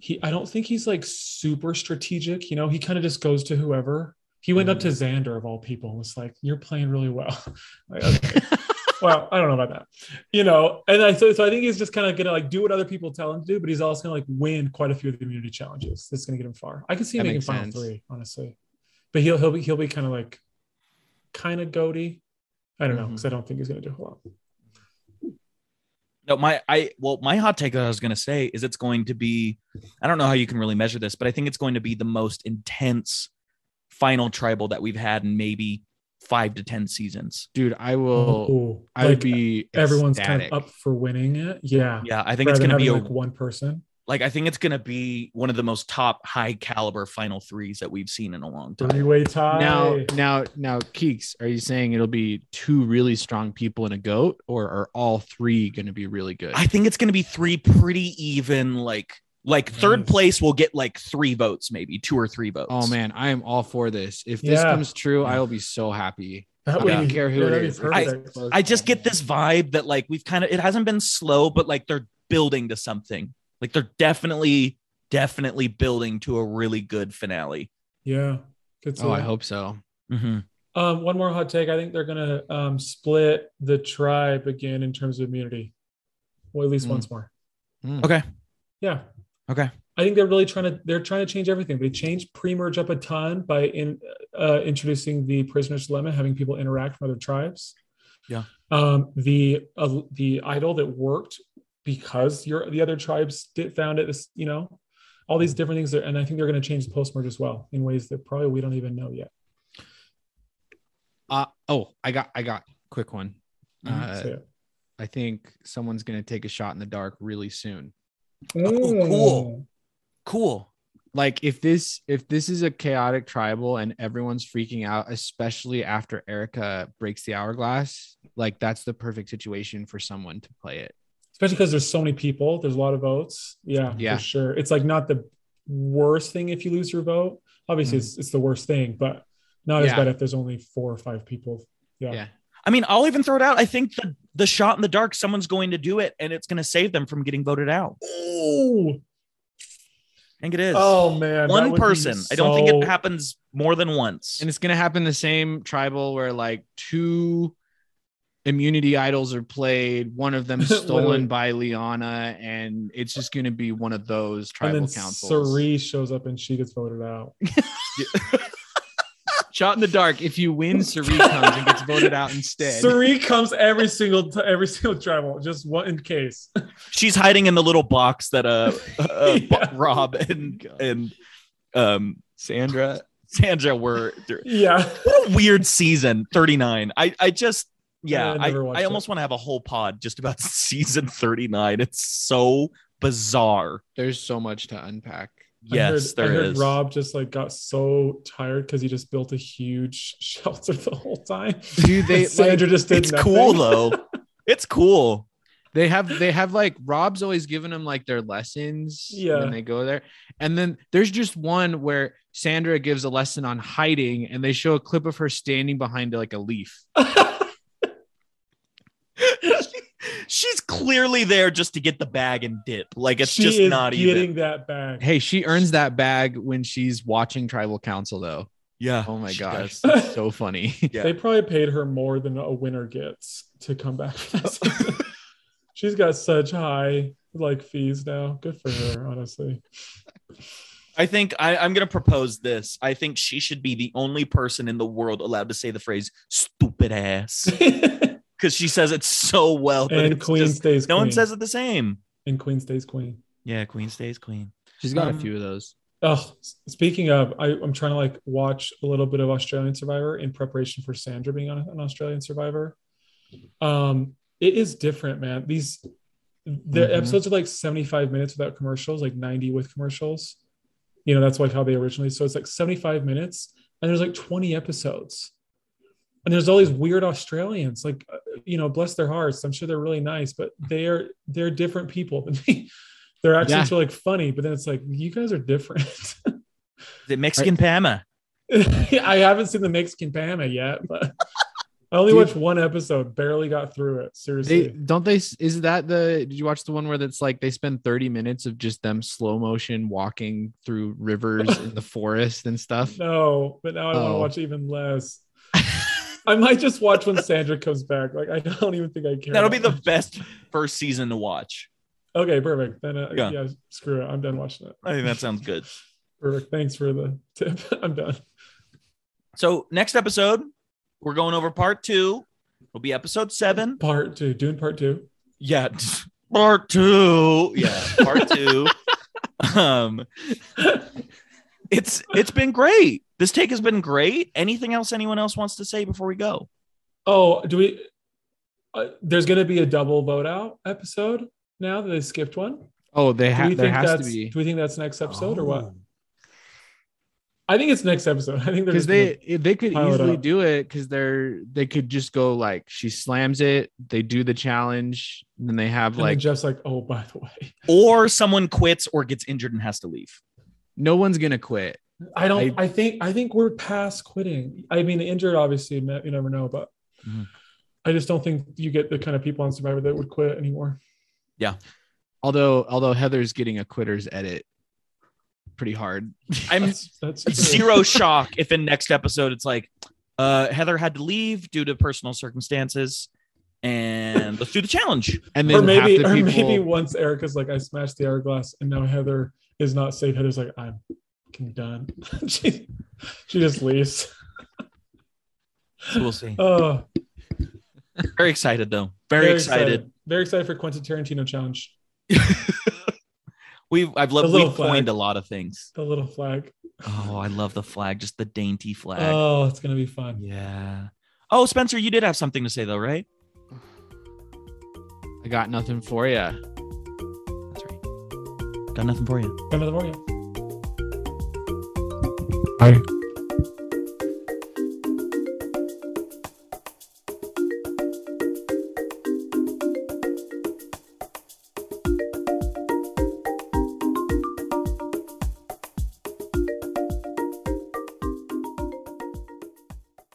Speaker 1: he I don't think he's like super strategic, you know, he kind of just goes to whoever. He went up to Xander of all people and was like, You're playing really well. Like, okay. Well, I don't know about that. You know, and I so, so I think he's just kind of gonna like do what other people tell him to do, but he's also gonna like win quite a few of the immunity challenges. That's gonna get him far. I can see him
Speaker 3: That
Speaker 1: making final
Speaker 3: sense.
Speaker 1: three, honestly. But he'll he'll be he'll be kind of like kind of goaty. I don't know,
Speaker 3: mm-hmm.
Speaker 1: because I don't think he's gonna do a lot.
Speaker 2: No, my I well, my hot take that I was gonna say is it's going to be I don't know how you can really measure this, but I think it's going to be the most intense final tribal that we've had in maybe five to ten seasons.
Speaker 3: dude. I will.
Speaker 1: Ooh,
Speaker 3: I would
Speaker 1: like,
Speaker 3: be.
Speaker 1: everyone's
Speaker 3: ecstatic.
Speaker 1: kind of up for winning it. Yeah.
Speaker 2: Yeah, I think it's gonna be a,
Speaker 1: like one person.
Speaker 2: like I think it's gonna be one of the most top high caliber final threes that we've seen in a long time.
Speaker 1: Three-way tie.
Speaker 3: Now, now, now, Keeks, are you saying it'll be two really strong people in a goat, or are all three going to be really good?
Speaker 2: I think it's gonna be three pretty even, like like third
Speaker 1: Nice.
Speaker 2: place will get like three votes, maybe two or three votes.
Speaker 3: oh man, I am all for this. If this
Speaker 1: Yeah.
Speaker 3: comes true, I will be so happy.
Speaker 1: that
Speaker 3: I
Speaker 1: would
Speaker 3: don't
Speaker 1: be-
Speaker 3: care who
Speaker 1: yeah,
Speaker 3: it
Speaker 1: that'd be
Speaker 3: is.
Speaker 1: perfect.
Speaker 2: I just get this vibe that like we've kind of it hasn't been slow, but like they're building to something. Like they're definitely, definitely building to a really good finale.
Speaker 1: yeah. Good
Speaker 3: Oh, I hope so.
Speaker 2: Mhm.
Speaker 1: Um, one more hot take. I think they're gonna um, split the tribe again in terms of immunity. Well, at least
Speaker 3: Mm.
Speaker 1: once more.
Speaker 2: Okay.
Speaker 1: Yeah.
Speaker 2: Okay.
Speaker 1: I think they're really trying to they're trying to change everything. They changed pre-merge up a ton by in uh, introducing the prisoner's dilemma, having people interact from other tribes.
Speaker 2: Yeah.
Speaker 1: Um, the uh, the idol that worked because your the other tribes did found it. This you know, all these different things, and I think they're going to change the post merge as well in ways that probably we don't even know yet.
Speaker 3: Uh, oh, I got, I got quick one. Uh, I think someone's going to take a shot in the dark really soon.
Speaker 1: Yeah.
Speaker 2: Oh, cool. Cool.
Speaker 3: Like if this if this is a chaotic tribal and everyone's freaking out, especially after Erika breaks the hourglass, like that's the perfect situation for someone to play it.
Speaker 1: especially because there's so many people. There's a lot of votes. Yeah,
Speaker 3: Yeah.
Speaker 1: for sure. It's like not the worst thing if you lose your vote. Obviously,
Speaker 3: Mhm.
Speaker 1: it's, it's the worst thing, but not as bad if there's only four or five people. Yeah.
Speaker 3: Yeah.
Speaker 2: I mean, I'll even throw it out. I think the the shot in the dark, someone's going to do it, and it's going to save them from getting voted out.
Speaker 1: Oh,
Speaker 2: I think it is.
Speaker 1: oh man,
Speaker 2: one
Speaker 1: would be
Speaker 2: person. I don't think it happens more than once.
Speaker 3: And it's gonna happen the same tribal where like two immunity idols are played, one of them stolen by Liana, and it's just gonna be one of those
Speaker 1: And
Speaker 3: tribal
Speaker 1: then
Speaker 3: councils.
Speaker 1: Cirie shows up and she gets voted out.
Speaker 3: Shot in the dark. If you win, Cirie comes and gets voted out instead.
Speaker 1: Cirie comes every single t- every single tribal, just one in case.
Speaker 2: She's hiding in the little box that uh, uh
Speaker 1: Yeah.
Speaker 2: Rob and and um
Speaker 3: Sandra.
Speaker 2: Sandra were.
Speaker 1: Yeah.
Speaker 2: What a weird season. Thirty nine. I I just yeah.
Speaker 1: I
Speaker 2: I I almost want to have a whole pod just about season thirty nine. It's so bizarre.
Speaker 3: There's so much to unpack.
Speaker 2: Yes,
Speaker 1: I heard,
Speaker 2: there
Speaker 1: I heard
Speaker 2: is.
Speaker 1: Rob just like got so tired because he just built a huge shelter the whole time.
Speaker 3: Dude, they
Speaker 1: Sandra
Speaker 3: like,
Speaker 1: just did
Speaker 2: It's
Speaker 1: nothing.
Speaker 2: cool though. It's cool.
Speaker 3: they have they have like Rob's always giving them like their lessons
Speaker 1: Yeah.
Speaker 3: when they go there. And then there's just one where Sandra gives a lesson on hiding and they show a clip of her standing behind like a leaf.
Speaker 2: She's clearly there just to get the bag and dip. Like it's
Speaker 1: she
Speaker 2: just
Speaker 1: is
Speaker 2: not
Speaker 1: getting
Speaker 2: even.
Speaker 1: that back.
Speaker 3: Hey, she earns that bag when she's watching tribal council though.
Speaker 2: Yeah.
Speaker 3: Oh my gosh. That's so funny.
Speaker 2: Yeah.
Speaker 1: They probably paid her more than a winner gets to come back. for that season. She's got such high like fees now. Good for her, honestly.
Speaker 2: I think I, I'm going to propose this. I think she should be the only person in the world allowed to say the phrase "stupid ass" because she says it so well. That
Speaker 1: and Queen
Speaker 2: just-
Speaker 1: stays.
Speaker 2: no one says it the same.
Speaker 1: And Queen stays queen.
Speaker 2: Yeah, queen stays queen.
Speaker 3: She's got
Speaker 2: Um,
Speaker 3: a few of those.
Speaker 1: Oh, speaking of, I, I'm trying to like watch a little bit of Australian Survivor in preparation for Sandra being on an Australian Survivor. Um, it is different, man. These the
Speaker 3: Mhm.
Speaker 1: episodes are like 75 minutes without commercials, like 90 with commercials. You know, that's like how they originally. So it's like 75 minutes, and there's like 20 episodes. And there's all these weird Australians. Like, uh, you know, bless their hearts. I'm sure they're really nice, but they're they're different people than me. Their accents are like funny, but then it's like you guys are different.
Speaker 2: The Mexican Pama.
Speaker 1: I haven't seen the Mexican Pama yet, but I only
Speaker 3: Dude.
Speaker 1: watched one episode. Barely got through it.
Speaker 3: They
Speaker 1: Seriously.
Speaker 3: don't they is that the did you watch the one where that's like they spend 30 minutes of just them slow motion walking through rivers in the forest and stuff?
Speaker 1: no, but now I want to
Speaker 3: Oh.
Speaker 1: watch even less. I might just watch when Sandra comes back. Like I don't even think I care.
Speaker 2: That'll be the
Speaker 1: much.
Speaker 2: best first season to watch.
Speaker 1: Okay, perfect. Then uh,
Speaker 2: Yeah.
Speaker 1: yeah. screw it. I'm done watching it.
Speaker 2: I think that sounds good.
Speaker 1: Perfect. Thanks for the tip. I'm done.
Speaker 2: So next episode, we're going over part two. It'll be episode seven.
Speaker 1: Part two. Doing part two.
Speaker 2: Yeah, part two. Yeah, part two. um, it's it's been great. This take has been great. Anything else anyone else wants to say before we go?
Speaker 1: Oh, do we? Uh, there's going to be a double vote out episode now that they skipped one.
Speaker 3: Oh, they have there has to be
Speaker 1: Do we think that's next episode or what?
Speaker 2: Oh.
Speaker 1: I think it's next episode. I think they're
Speaker 3: because they they could
Speaker 1: pile it
Speaker 3: easily do it because they're they could just go like she slams it, they do the challenge, and then they have
Speaker 1: and
Speaker 3: like
Speaker 1: Jeff's like, oh, by the way,
Speaker 2: Or someone quits or gets injured and has to leave.
Speaker 3: no one's gonna quit.
Speaker 1: I don't.
Speaker 3: I-
Speaker 1: I, think. I think we're past quitting. I mean, injured, obviously, you never know, but
Speaker 2: Mhm.
Speaker 1: I just don't think you get the kind of people on Survivor that would quit anymore.
Speaker 3: Yeah, although although Heather's getting a quitter's edit pretty hard.
Speaker 2: I'm
Speaker 1: That's, that's
Speaker 2: zero shock if in next episode it's like uh, Heather had to leave due to personal circumstances, and let's do the challenge.
Speaker 3: And
Speaker 1: Or
Speaker 3: then
Speaker 1: maybe,
Speaker 3: half
Speaker 1: or
Speaker 3: the
Speaker 1: maybe once Erika's like, I smashed the hourglass, and now Heather is not safe. Heather's like, I'm fucking done. she, she just leaves.
Speaker 2: So we'll see.
Speaker 1: Oh,
Speaker 2: Very excited though. Very, excited.
Speaker 1: Very excited for Quentin Tarantino challenge.
Speaker 2: We've I've loved
Speaker 1: The little
Speaker 2: we've coined a lot of things.
Speaker 1: The little flag.
Speaker 2: Oh, I love the flag, just the dainty flag.
Speaker 1: Oh, it's gonna be fun.
Speaker 2: yeah. Oh, Spencer, you did have something to say though, right?
Speaker 3: I got nothing for you.
Speaker 2: That's right. Got nothing for you.
Speaker 1: Got another more. Bye.